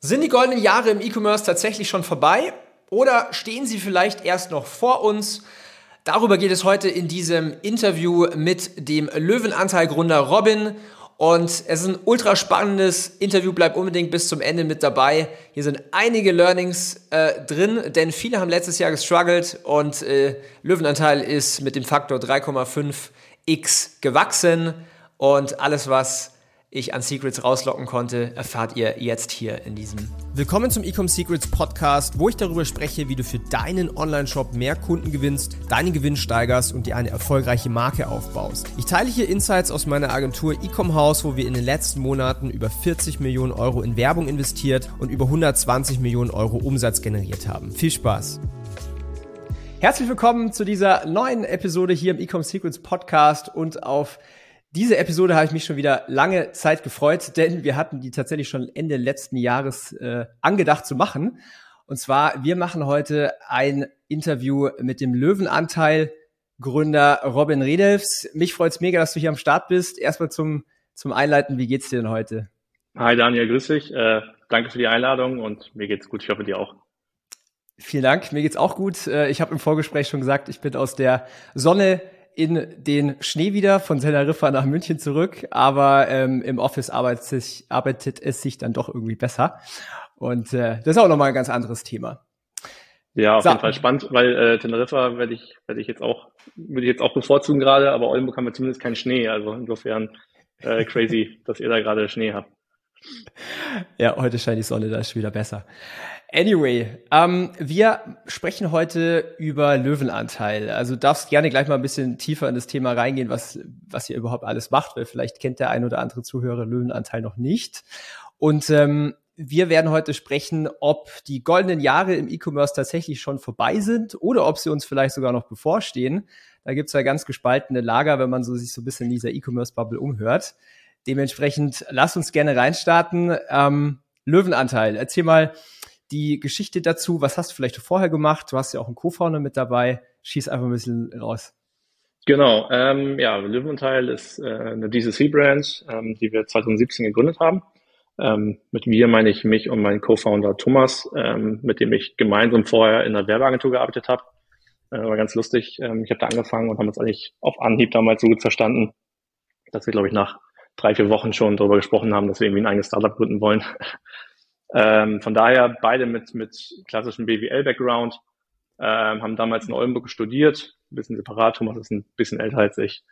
Sind die goldenen Jahre im E-Commerce tatsächlich schon vorbei oder stehen sie vielleicht erst noch vor uns? Darüber geht es heute in diesem Interview mit dem Löwenanteilgründer Robin. Und es ist ein ultra spannendes Interview, bleibt unbedingt bis zum Ende mit dabei. Hier sind einige Learnings äh, drin, denn viele haben letztes Jahr gestruggelt und äh, Löwenanteil ist mit dem Faktor 3,5x gewachsen. Und alles, was ich an Secrets rauslocken konnte, erfahrt ihr jetzt hier in diesem. Willkommen zum Ecom Secrets Podcast, wo ich darüber spreche, wie du für deinen Online-Shop mehr Kunden gewinnst, deinen Gewinn steigerst und dir eine erfolgreiche Marke aufbaust. Ich teile hier Insights aus meiner Agentur Ecom House, wo wir in den letzten Monaten über 40 Millionen Euro in Werbung investiert und über 120 Millionen Euro Umsatz generiert haben. Viel Spaß! Herzlich willkommen zu dieser neuen Episode hier im Ecom Secrets Podcast und auf diese Episode habe ich mich schon wieder lange Zeit gefreut, denn wir hatten die tatsächlich schon Ende letzten Jahres äh, angedacht zu machen. Und zwar, wir machen heute ein Interview mit dem Löwenanteil Gründer Robin Redelfs. Mich freut es mega, dass du hier am Start bist. Erstmal zum, zum Einleiten, wie geht's dir denn heute? Hi Daniel, grüß dich. Äh, danke für die Einladung und mir geht's gut. Ich hoffe dir auch. Vielen Dank, mir geht's auch gut. Äh, ich habe im Vorgespräch schon gesagt, ich bin aus der Sonne in den Schnee wieder von Teneriffa nach München zurück, aber ähm, im Office arbeitet, sich, arbeitet es sich dann doch irgendwie besser. Und äh, das ist auch nochmal ein ganz anderes Thema. Ja, auf so. jeden Fall spannend, weil äh, Teneriffa werde ich, werde ich jetzt auch, würde ich jetzt auch bevorzugen gerade, aber Oldenburg haben wir zumindest keinen Schnee. Also insofern äh, crazy, dass ihr da gerade Schnee habt. Ja, heute scheint die Sonne, da ist wieder besser. Anyway, ähm, wir sprechen heute über Löwenanteil. Also darfst gerne gleich mal ein bisschen tiefer in das Thema reingehen, was, was ihr überhaupt alles macht, weil vielleicht kennt der ein oder andere Zuhörer Löwenanteil noch nicht. Und ähm, wir werden heute sprechen, ob die goldenen Jahre im E-Commerce tatsächlich schon vorbei sind oder ob sie uns vielleicht sogar noch bevorstehen. Da gibt's ja ganz gespaltene Lager, wenn man so sich so ein bisschen in dieser E-Commerce-Bubble umhört. Dementsprechend lass uns gerne reinstarten. Ähm, Löwenanteil, erzähl mal, die Geschichte dazu. Was hast du vielleicht vorher gemacht? Du hast ja auch einen Co-Founder mit dabei. Schieß einfach ein bisschen raus. Genau, ähm, ja, Löwenteil ist äh, eine DCC-Brand, ähm, die wir 2017 gegründet haben. Ähm, mit wir meine ich mich und meinen Co-Founder Thomas, ähm, mit dem ich gemeinsam vorher in einer Werbeagentur gearbeitet habe. Äh, war ganz lustig. Ähm, ich habe da angefangen und haben uns eigentlich auf Anhieb damals so gut verstanden, dass wir, glaube ich, nach drei, vier Wochen schon darüber gesprochen haben, dass wir irgendwie ein eigenes Startup gründen wollen. Ähm, von daher beide mit, mit klassischem BWL-Background, ähm, haben damals in Oldenburg studiert, ein bisschen separat, Thomas ist ein bisschen älter als ich.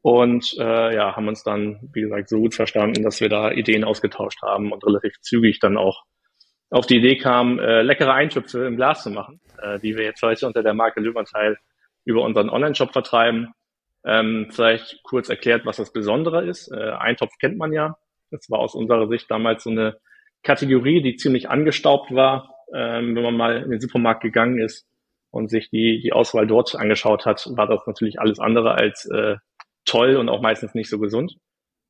Und äh, ja, haben uns dann, wie gesagt, so gut verstanden, dass wir da Ideen ausgetauscht haben und relativ zügig dann auch auf die Idee kamen, äh, leckere Eintöpfe im Glas zu machen, äh, die wir jetzt heute unter der Marke Löwenteil über unseren Online-Shop vertreiben. Ähm, vielleicht kurz erklärt, was das Besondere ist. Äh, Eintopf kennt man ja. Das war aus unserer Sicht damals so eine Kategorie, die ziemlich angestaubt war, ähm, wenn man mal in den Supermarkt gegangen ist und sich die, die Auswahl dort angeschaut hat, war das natürlich alles andere als äh, toll und auch meistens nicht so gesund.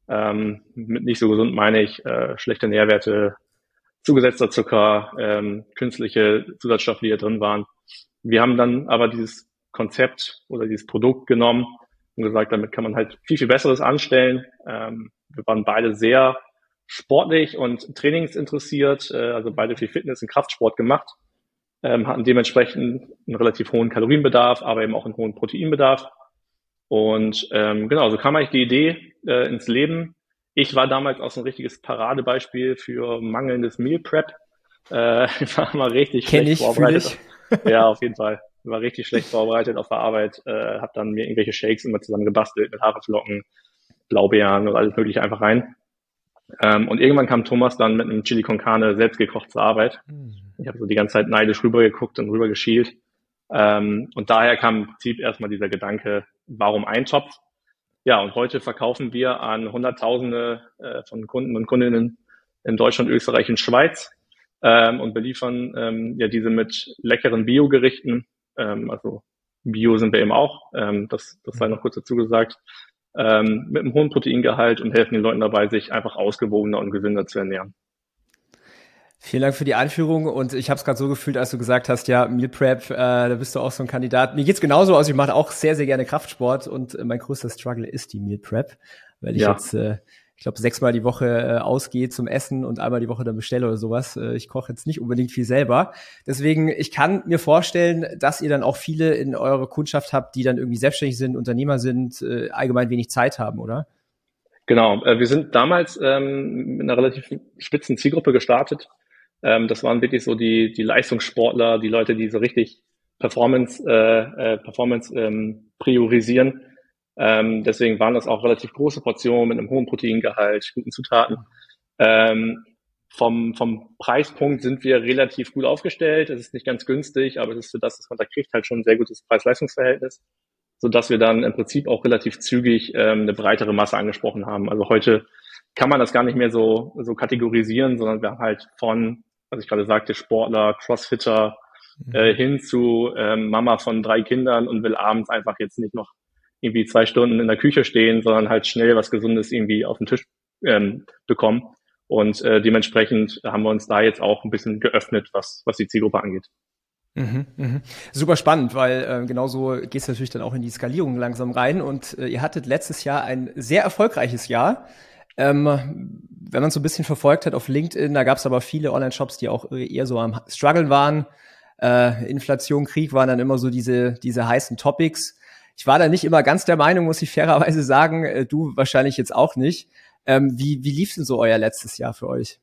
Ähm, mit nicht so gesund meine ich äh, schlechte Nährwerte, zugesetzter Zucker, ähm, künstliche Zusatzstoffe, die da drin waren. Wir haben dann aber dieses Konzept oder dieses Produkt genommen und gesagt, damit kann man halt viel, viel Besseres anstellen. Ähm, wir waren beide sehr sportlich und trainingsinteressiert, äh, also beide viel Fitness und Kraftsport gemacht, ähm, hatten dementsprechend einen relativ hohen Kalorienbedarf, aber eben auch einen hohen Proteinbedarf. Und ähm, genau, so kam eigentlich die Idee äh, ins Leben. Ich war damals auch so ein richtiges Paradebeispiel für mangelndes Meal Prep. Äh, ich war mal richtig Kenn schlecht ich, vorbereitet. Ich. Ja, auf jeden Fall. Ich war richtig schlecht vorbereitet auf der Arbeit, äh, habe dann mir irgendwelche Shakes immer zusammen gebastelt mit Haferflocken, Blaubeeren und alles mögliche einfach rein. Ähm, und irgendwann kam Thomas dann mit einem Chili con Carne selbst gekocht zur Arbeit. Mhm. Ich habe so die ganze Zeit neidisch rübergeguckt und rüber geschielt. Ähm, und daher kam im Prinzip erstmal dieser Gedanke, warum ein Topf? Ja, und heute verkaufen wir an Hunderttausende äh, von Kunden und Kundinnen in Deutschland, Österreich und Schweiz ähm, und beliefern ähm, ja diese mit leckeren Biogerichten. Ähm, also Bio sind wir eben auch, ähm, das, das sei noch kurz dazu gesagt ähm, mit einem hohen Proteingehalt und helfen den Leuten dabei, sich einfach ausgewogener und gesünder zu ernähren. Vielen Dank für die Einführung und ich habe es gerade so gefühlt, als du gesagt hast, ja, Meal Prep, äh, da bist du auch so ein Kandidat. Mir geht's genauso aus, ich mache auch sehr, sehr gerne Kraftsport und äh, mein größter Struggle ist die Meal Prep, weil ich ja. jetzt äh, ich glaube, sechsmal die Woche äh, ausgehe zum Essen und einmal die Woche dann bestelle oder sowas. Äh, ich koche jetzt nicht unbedingt viel selber. Deswegen, ich kann mir vorstellen, dass ihr dann auch viele in eurer Kundschaft habt, die dann irgendwie selbstständig sind, Unternehmer sind, äh, allgemein wenig Zeit haben, oder? Genau, äh, wir sind damals ähm, mit einer relativ spitzen Zielgruppe gestartet. Ähm, das waren wirklich so die, die Leistungssportler, die Leute, die so richtig Performance, äh, äh, Performance ähm, priorisieren. Ähm, deswegen waren das auch relativ große Portionen mit einem hohen Proteingehalt, guten Zutaten. Ähm, vom, vom Preispunkt sind wir relativ gut aufgestellt. Es ist nicht ganz günstig, aber es ist für das, was man da kriegt, halt schon ein sehr gutes Preis-Leistungs-Verhältnis so dass wir dann im Prinzip auch relativ zügig ähm, eine breitere Masse angesprochen haben. Also heute kann man das gar nicht mehr so, so kategorisieren, sondern wir haben halt von, was ich gerade sagte, Sportler, Crossfitter mhm. äh, hin zu ähm, Mama von drei Kindern und will abends einfach jetzt nicht noch irgendwie zwei Stunden in der Küche stehen, sondern halt schnell was Gesundes irgendwie auf den Tisch ähm, bekommen. Und äh, dementsprechend haben wir uns da jetzt auch ein bisschen geöffnet, was, was die Zielgruppe angeht. Mhm, mhm. Super spannend, weil äh, genauso geht es natürlich dann auch in die Skalierung langsam rein. Und äh, ihr hattet letztes Jahr ein sehr erfolgreiches Jahr. Ähm, wenn man so ein bisschen verfolgt hat auf LinkedIn, da gab es aber viele Online-Shops, die auch eher so am Struggeln waren. Äh, Inflation, Krieg waren dann immer so diese, diese heißen Topics. Ich war da nicht immer ganz der Meinung, muss ich fairerweise sagen. Äh, du wahrscheinlich jetzt auch nicht. Ähm, wie, wie lief denn so euer letztes Jahr für euch?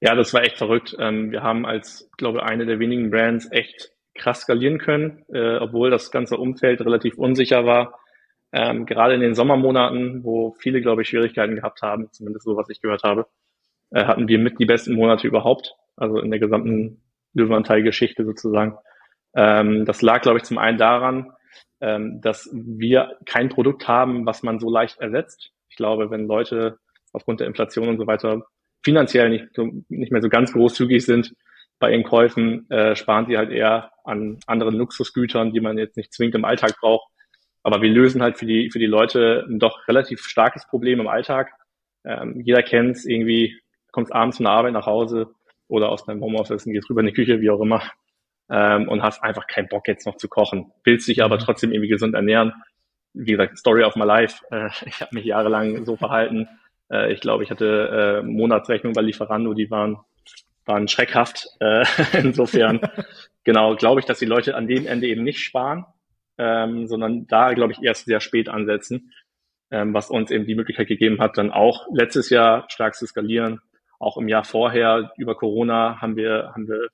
Ja, das war echt verrückt. Ähm, wir haben als, glaube ich, eine der wenigen Brands echt krass skalieren können, äh, obwohl das ganze Umfeld relativ unsicher war. Ähm, gerade in den Sommermonaten, wo viele, glaube ich, Schwierigkeiten gehabt haben, zumindest so, was ich gehört habe, äh, hatten wir mit die besten Monate überhaupt, also in der gesamten Löwenanteil-Geschichte sozusagen. Ähm, das lag, glaube ich, zum einen daran, ähm, dass wir kein Produkt haben, was man so leicht ersetzt. Ich glaube, wenn Leute aufgrund der Inflation und so weiter finanziell nicht, nicht mehr so ganz großzügig sind bei ihren Käufen, äh, sparen sie halt eher an anderen Luxusgütern, die man jetzt nicht zwingend im Alltag braucht. Aber wir lösen halt für die, für die Leute ein doch relativ starkes Problem im Alltag. Ähm, jeder kennt es irgendwie, kommst abends von der Arbeit nach Hause oder aus deinem Homeoffice und gehst rüber in die Küche, wie auch immer, ähm, und hast einfach keinen Bock jetzt noch zu kochen. Willst dich aber mhm. trotzdem irgendwie gesund ernähren. Wie gesagt, Story of my life. Äh, ich habe mich jahrelang so verhalten, äh, ich glaube, ich hatte äh, Monatsrechnung bei Lieferando, die waren, waren schreckhaft. Äh, insofern, genau, glaube ich, dass die Leute an dem Ende eben nicht sparen, ähm, sondern da, glaube ich, erst sehr spät ansetzen, ähm, was uns eben die Möglichkeit gegeben hat, dann auch letztes Jahr stark zu skalieren. Auch im Jahr vorher über Corona haben wir, haben wir,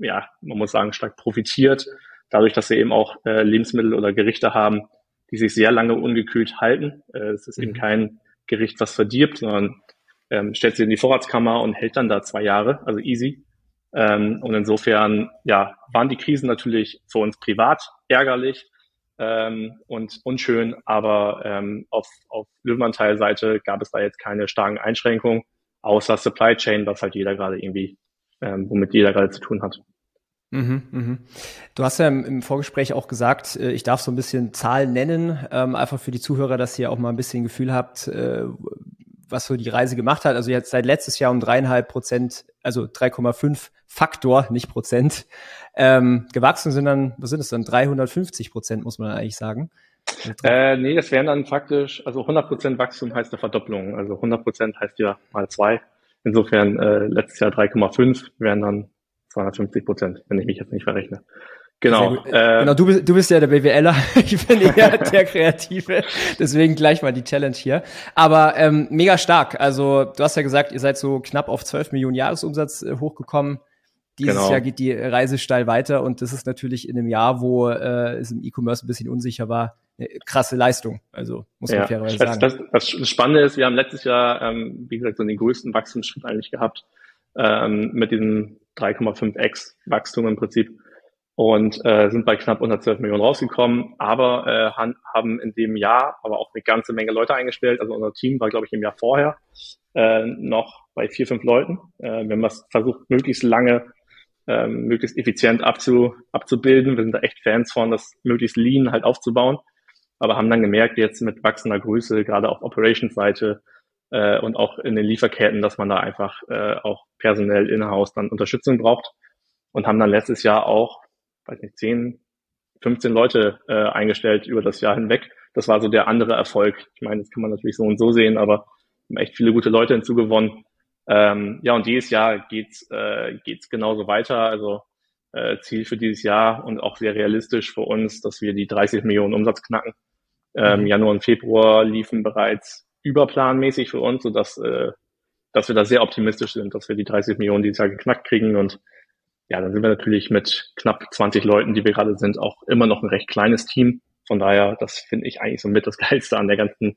ja, man muss sagen, stark profitiert, dadurch, dass wir eben auch äh, Lebensmittel oder Gerichte haben, die sich sehr lange ungekühlt halten. Äh, es ist eben mhm. kein Gericht was verdirbt, sondern ähm, stellt sie in die Vorratskammer und hält dann da zwei Jahre, also easy. Ähm, und insofern, ja, waren die Krisen natürlich für uns privat ärgerlich ähm, und unschön, aber ähm, auf, auf Löwenanteilseite gab es da jetzt keine starken Einschränkungen, außer Supply Chain, was halt jeder gerade irgendwie, ähm, womit jeder gerade zu tun hat. Mhm, mhm. Du hast ja im, Vorgespräch auch gesagt, äh, ich darf so ein bisschen Zahlen nennen, ähm, einfach für die Zuhörer, dass ihr auch mal ein bisschen Gefühl habt, äh, was so die Reise gemacht hat. Also jetzt seit letztes Jahr um dreieinhalb Prozent, also 3,5 Faktor, nicht Prozent, ähm, gewachsen sind dann, was sind es dann, 350 Prozent, muss man eigentlich sagen. Äh, nee, das wären dann faktisch, also 100 Prozent Wachstum heißt eine Verdopplung, also 100 Prozent heißt ja mal zwei. Insofern äh, letztes Jahr 3,5 wären dann 250 Prozent, wenn ich mich jetzt nicht verrechne. Genau. Äh, genau, du bist, du bist ja der BWLer, ich bin eher der Kreative, deswegen gleich mal die Challenge hier. Aber ähm, mega stark. Also du hast ja gesagt, ihr seid so knapp auf 12 Millionen Jahresumsatz äh, hochgekommen. Dieses genau. Jahr geht die Reise steil weiter und das ist natürlich in einem Jahr, wo äh, es im E-Commerce ein bisschen unsicher war, krasse Leistung. Also muss man ja. fairerweise sagen. Das, das, das Spannende ist, wir haben letztes Jahr, ähm, wie gesagt, so den größten Wachstumsschritt eigentlich gehabt ähm, mit diesem 3,5x Wachstum im Prinzip und äh, sind bei knapp 112 Millionen rausgekommen, aber äh, haben in dem Jahr aber auch eine ganze Menge Leute eingestellt. Also unser Team war, glaube ich, im Jahr vorher äh, noch bei vier, fünf Leuten. Äh, wir haben es versucht, möglichst lange, äh, möglichst effizient abzu, abzubilden. Wir sind da echt Fans von, das möglichst lean halt aufzubauen, aber haben dann gemerkt, jetzt mit wachsender Größe, gerade auf Operations-Seite, äh, und auch in den Lieferketten, dass man da einfach äh, auch personell in-house dann Unterstützung braucht und haben dann letztes Jahr auch, weiß nicht, 10, 15 Leute äh, eingestellt über das Jahr hinweg. Das war so der andere Erfolg. Ich meine, das kann man natürlich so und so sehen, aber haben echt viele gute Leute hinzugewonnen. Ähm, ja, und dieses Jahr geht's äh, geht's genauso weiter. Also äh, Ziel für dieses Jahr und auch sehr realistisch für uns, dass wir die 30 Millionen Umsatz knacken. Ähm, mhm. Januar und Februar liefen bereits überplanmäßig für uns, sodass äh, dass wir da sehr optimistisch sind, dass wir die 30 Millionen dieses Jahr geknackt kriegen. Und ja, dann sind wir natürlich mit knapp 20 Leuten, die wir gerade sind, auch immer noch ein recht kleines Team. Von daher, das finde ich eigentlich so mit das Geilste an der ganzen,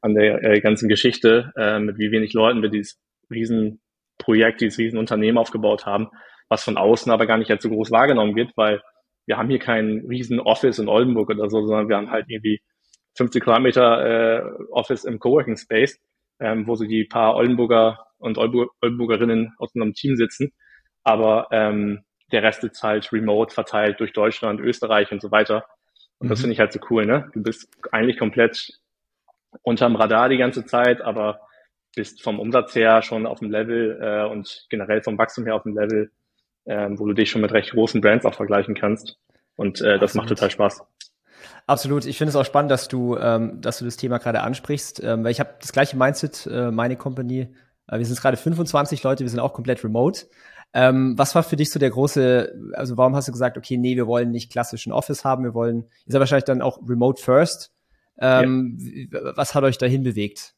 an der äh, ganzen Geschichte, äh, mit wie wenig Leuten wir dieses Riesenprojekt, dieses Riesenunternehmen aufgebaut haben, was von außen aber gar nicht als so groß wahrgenommen wird, weil wir haben hier kein riesen Office in Oldenburg oder so, sondern wir haben halt irgendwie 50 Quadratmeter äh, Office im Coworking Space, ähm, wo so die paar Oldenburger und Oldenburgerinnen aus unserem Team sitzen. Aber ähm, der Rest ist halt remote verteilt durch Deutschland, Österreich und so weiter. Und mhm. das finde ich halt so cool, ne? Du bist eigentlich komplett unterm Radar die ganze Zeit, aber bist vom Umsatz her schon auf dem Level äh, und generell vom Wachstum her auf dem Level, äh, wo du dich schon mit recht großen Brands auch vergleichen kannst. Und äh, das macht total Spaß. Absolut. Ich finde es auch spannend, dass du, ähm, dass du das Thema gerade ansprichst, ähm, weil ich habe das gleiche Mindset, äh, meine Company. Äh, wir sind gerade 25 Leute, wir sind auch komplett remote. Ähm, was war für dich so der große, also warum hast du gesagt, okay, nee, wir wollen nicht klassischen Office haben, wir wollen, ist ja wahrscheinlich dann auch remote first. Ähm, ja. Was hat euch dahin bewegt?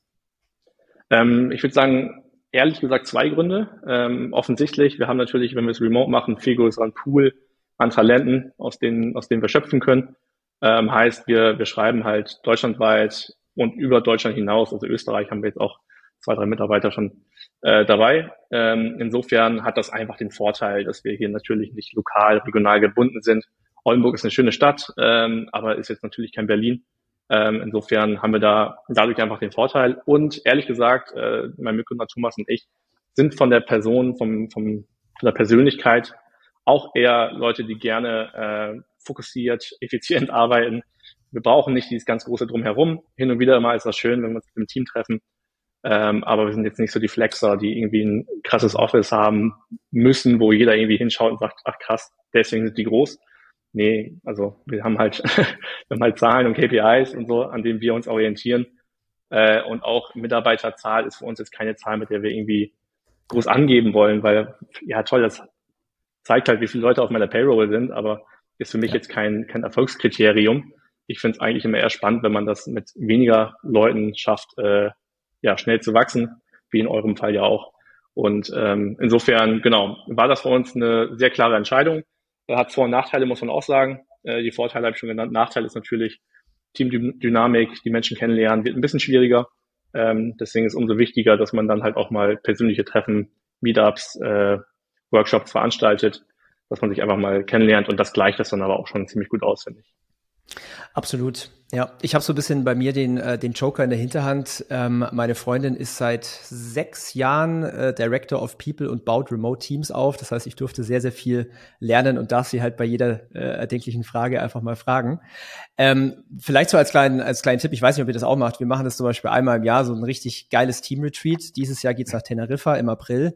Ähm, ich würde sagen, ehrlich gesagt zwei Gründe. Ähm, offensichtlich, wir haben natürlich, wenn wir es remote machen, viel größeren Pool an Talenten, aus denen, aus denen wir schöpfen können. Ähm, heißt, wir, wir schreiben halt deutschlandweit und über Deutschland hinaus, also Österreich haben wir jetzt auch zwei, drei Mitarbeiter schon äh, dabei. Ähm, insofern hat das einfach den Vorteil, dass wir hier natürlich nicht lokal, regional gebunden sind. Oldenburg ist eine schöne Stadt, ähm, aber ist jetzt natürlich kein Berlin. Ähm, insofern haben wir da dadurch einfach den Vorteil. Und ehrlich gesagt, äh, mein Mitgründer Thomas und ich sind von der Person, vom, vom, von der Persönlichkeit auch eher Leute, die gerne äh, fokussiert, effizient arbeiten. Wir brauchen nicht dieses ganz große Drumherum. Hin und wieder mal ist das schön, wenn wir uns mit dem Team treffen. Ähm, aber wir sind jetzt nicht so die Flexer, die irgendwie ein krasses Office haben müssen, wo jeder irgendwie hinschaut und sagt, ach krass, deswegen sind die groß. Nee, also wir haben halt, wir haben halt Zahlen und KPIs und so, an denen wir uns orientieren. Äh, und auch Mitarbeiterzahl ist für uns jetzt keine Zahl, mit der wir irgendwie groß angeben wollen, weil, ja toll, das zeigt halt, wie viele Leute auf meiner Payroll sind, aber ist für mich ja. jetzt kein, kein Erfolgskriterium. Ich finde es eigentlich immer eher spannend, wenn man das mit weniger Leuten schafft, äh, ja, schnell zu wachsen, wie in eurem Fall ja auch. Und ähm, insofern, genau, war das für uns eine sehr klare Entscheidung. Hat Vor- und Nachteile, muss man auch sagen. Äh, die Vorteile habe ich schon genannt. Nachteil ist natürlich Teamdynamik, die Menschen kennenlernen, wird ein bisschen schwieriger. Ähm, deswegen ist umso wichtiger, dass man dann halt auch mal persönliche Treffen, Meetups, äh, Workshops veranstaltet, dass man sich einfach mal kennenlernt und das gleicht das dann aber auch schon ziemlich gut aus, finde ich. Absolut. Ja, ich habe so ein bisschen bei mir den, äh, den Joker in der Hinterhand. Ähm, meine Freundin ist seit sechs Jahren äh, Director of People und baut Remote Teams auf. Das heißt, ich durfte sehr, sehr viel lernen und darf sie halt bei jeder äh, erdenklichen Frage einfach mal fragen. Ähm, vielleicht so als kleinen, als kleinen Tipp, ich weiß nicht, ob ihr das auch macht. Wir machen das zum Beispiel einmal im Jahr, so ein richtig geiles Team-Retreat. Dieses Jahr geht's nach Teneriffa im April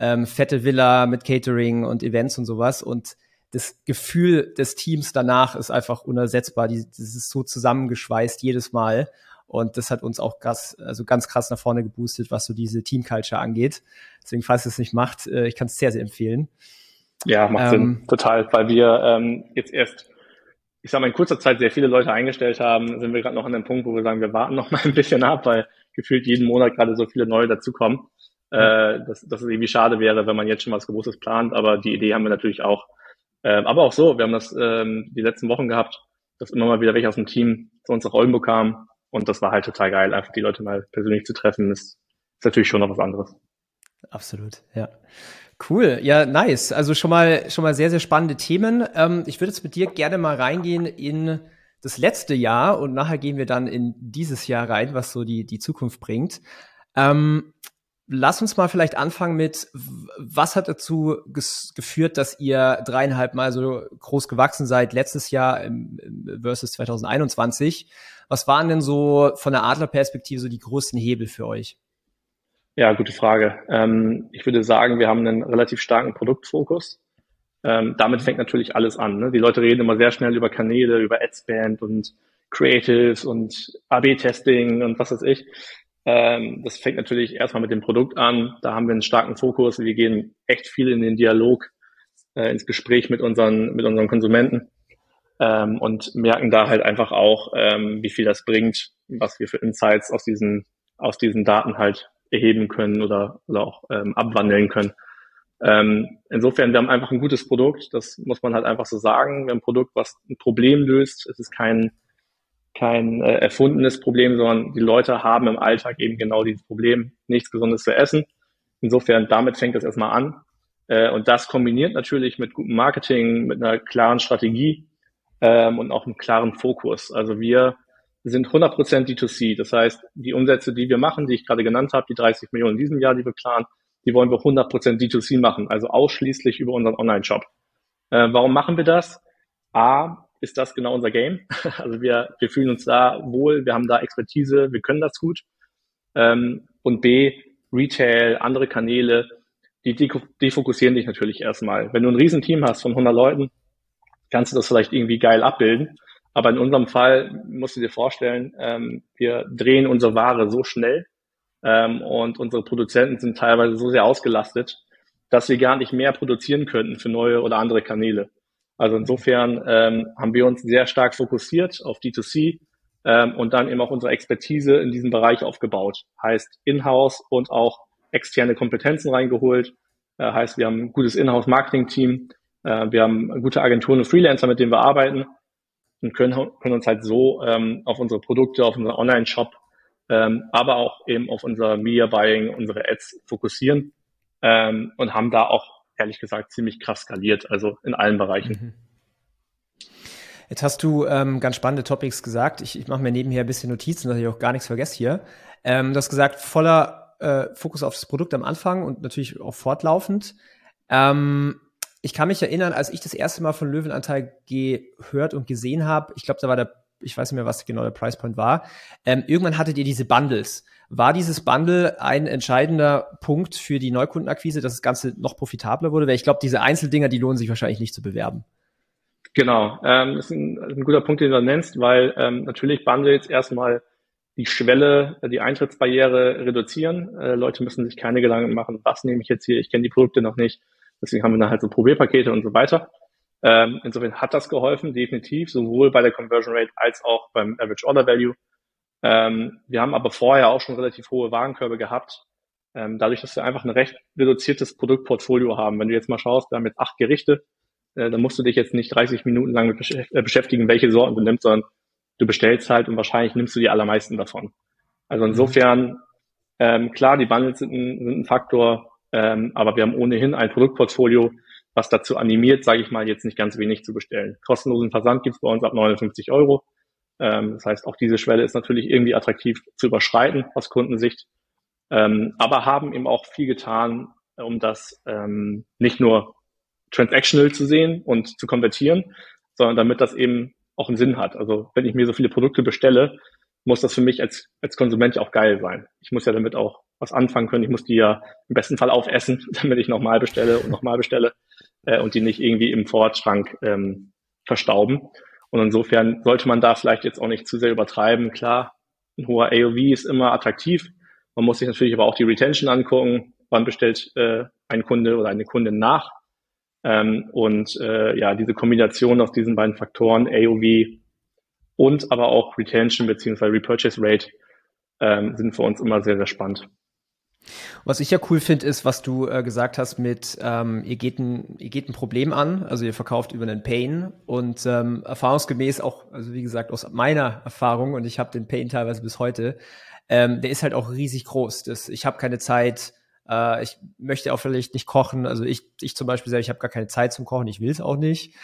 ähm, fette Villa mit Catering und Events und sowas. Und das Gefühl des Teams danach ist einfach unersetzbar. Die, das ist so zusammengeschweißt jedes Mal. Und das hat uns auch krass, also ganz krass nach vorne geboostet, was so diese Team-Culture angeht. Deswegen, falls ihr es nicht macht, äh, ich kann es sehr, sehr empfehlen. Ja, macht ähm, Sinn, total, weil wir ähm, jetzt erst, ich sag mal, in kurzer Zeit sehr viele Leute eingestellt haben, sind wir gerade noch an dem Punkt, wo wir sagen, wir warten noch mal ein bisschen ab, weil gefühlt jeden Monat gerade so viele neue dazukommen äh, dass, dass es irgendwie schade wäre, wenn man jetzt schon was Großes plant, aber die Idee haben wir natürlich auch. Äh, aber auch so, wir haben das ähm, die letzten Wochen gehabt, dass immer mal wieder welche aus dem Team zu uns nach Oldenburg kamen und das war halt total geil, einfach die Leute mal persönlich zu treffen, ist, ist natürlich schon noch was anderes. Absolut, ja. Cool, ja, nice. Also schon mal, schon mal sehr, sehr spannende Themen. Ähm, ich würde jetzt mit dir gerne mal reingehen in das letzte Jahr und nachher gehen wir dann in dieses Jahr rein, was so die, die Zukunft bringt. Ähm, Lass uns mal vielleicht anfangen mit, was hat dazu geführt, dass ihr dreieinhalb Mal so groß gewachsen seid letztes Jahr versus 2021? Was waren denn so von der Adlerperspektive so die größten Hebel für euch? Ja, gute Frage. Ähm, ich würde sagen, wir haben einen relativ starken Produktfokus. Ähm, damit fängt natürlich alles an. Ne? Die Leute reden immer sehr schnell über Kanäle, über Adspend und Creatives und AB-Testing und was weiß ich. Ähm, das fängt natürlich erstmal mit dem Produkt an. Da haben wir einen starken Fokus. Wir gehen echt viel in den Dialog, äh, ins Gespräch mit unseren, mit unseren Konsumenten ähm, und merken da halt einfach auch, ähm, wie viel das bringt, was wir für Insights aus diesen, aus diesen Daten halt erheben können oder, oder auch ähm, abwandeln können. Ähm, insofern, wir haben einfach ein gutes Produkt, das muss man halt einfach so sagen. Wir haben ein Produkt, was ein Problem löst. Es ist kein, kein äh, erfundenes Problem, sondern die Leute haben im Alltag eben genau dieses Problem, nichts Gesundes zu essen. Insofern, damit fängt es erstmal an. Äh, und das kombiniert natürlich mit gutem Marketing, mit einer klaren Strategie ähm, und auch einem klaren Fokus. Also wir sind 100% D2C. Das heißt, die Umsätze, die wir machen, die ich gerade genannt habe, die 30 Millionen in diesem Jahr, die wir planen, die wollen wir 100% D2C machen, also ausschließlich über unseren Online-Shop. Äh, warum machen wir das? A, ist das genau unser Game. Also wir, wir fühlen uns da wohl, wir haben da Expertise, wir können das gut. Ähm, und B, Retail, andere Kanäle, die defokussieren dich natürlich erstmal. Wenn du ein Riesenteam hast von 100 Leuten, kannst du das vielleicht irgendwie geil abbilden. Aber in unserem Fall musst du dir vorstellen, ähm, wir drehen unsere Ware so schnell ähm, und unsere Produzenten sind teilweise so sehr ausgelastet, dass wir gar nicht mehr produzieren könnten für neue oder andere Kanäle. Also insofern ähm, haben wir uns sehr stark fokussiert auf D2C ähm, und dann eben auch unsere Expertise in diesem Bereich aufgebaut. Heißt In-house und auch externe Kompetenzen reingeholt. Äh, heißt, wir haben ein gutes In-house-Marketing-Team, äh, wir haben gute Agenturen und Freelancer, mit denen wir arbeiten und können, können uns halt so ähm, auf unsere Produkte, auf unseren Online-Shop, ähm, aber auch eben auf unser Media Buying, unsere Ads fokussieren ähm, und haben da auch ehrlich gesagt ziemlich krass skaliert, also in allen Bereichen. Mhm. Jetzt hast du ähm, ganz spannende Topics gesagt. Ich, ich mache mir nebenher ein bisschen Notizen, dass ich auch gar nichts vergesse hier. Ähm, du hast gesagt, voller äh, Fokus auf das Produkt am Anfang und natürlich auch fortlaufend. Ähm, ich kann mich erinnern, als ich das erste Mal von Löwenanteil gehört und gesehen habe, ich glaube, da war der, ich weiß nicht mehr, was genau der Price Point war, ähm, irgendwann hattet ihr diese Bundles. War dieses Bundle ein entscheidender Punkt für die Neukundenakquise, dass das Ganze noch profitabler wurde? Weil ich glaube, diese Einzeldinger, die lohnen sich wahrscheinlich nicht zu bewerben. Genau, ähm, das ist ein, ein guter Punkt, den du nennst, weil ähm, natürlich Bundles erstmal die Schwelle, die Eintrittsbarriere reduzieren. Äh, Leute müssen sich keine Gedanken machen, was nehme ich jetzt hier, ich kenne die Produkte noch nicht. Deswegen haben wir dann halt so Probierpakete und so weiter. Ähm, insofern hat das geholfen, definitiv, sowohl bei der Conversion Rate als auch beim Average Order Value. Ähm, wir haben aber vorher auch schon relativ hohe Warenkörbe gehabt. Ähm, dadurch, dass wir einfach ein recht reduziertes Produktportfolio haben. Wenn du jetzt mal schaust, wir haben jetzt acht Gerichte, äh, dann musst du dich jetzt nicht 30 Minuten lang mit äh, beschäftigen, welche Sorten du nimmst, sondern du bestellst halt und wahrscheinlich nimmst du die allermeisten davon. Also mhm. insofern, ähm, klar, die Bundles sind ein, sind ein Faktor, ähm, aber wir haben ohnehin ein Produktportfolio, was dazu animiert, sage ich mal, jetzt nicht ganz wenig zu bestellen. Kostenlosen Versand gibt's bei uns ab 59 Euro. Ähm, das heißt, auch diese Schwelle ist natürlich irgendwie attraktiv zu überschreiten aus Kundensicht. Ähm, aber haben eben auch viel getan, um das ähm, nicht nur transactional zu sehen und zu konvertieren, sondern damit das eben auch einen Sinn hat. Also wenn ich mir so viele Produkte bestelle, muss das für mich als, als Konsument ja auch geil sein. Ich muss ja damit auch was anfangen können. Ich muss die ja im besten Fall aufessen, damit ich nochmal bestelle und nochmal bestelle äh, und die nicht irgendwie im Vorratsschrank ähm, verstauben. Und insofern sollte man da vielleicht jetzt auch nicht zu sehr übertreiben. Klar, ein hoher AOV ist immer attraktiv. Man muss sich natürlich aber auch die Retention angucken. Wann bestellt äh, ein Kunde oder eine Kundin nach? Ähm, und äh, ja, diese Kombination aus diesen beiden Faktoren, AOV und aber auch Retention beziehungsweise Repurchase Rate, ähm, sind für uns immer sehr, sehr spannend. Was ich ja cool finde, ist, was du äh, gesagt hast mit, ähm, ihr, geht ein, ihr geht ein Problem an, also ihr verkauft über einen Pain und ähm, erfahrungsgemäß auch, also wie gesagt, aus meiner Erfahrung und ich habe den Pain teilweise bis heute, ähm, der ist halt auch riesig groß. Das, ich habe keine Zeit, äh, ich möchte auch vielleicht nicht kochen, also ich, ich zum Beispiel sage, ich habe gar keine Zeit zum Kochen, ich will es auch nicht.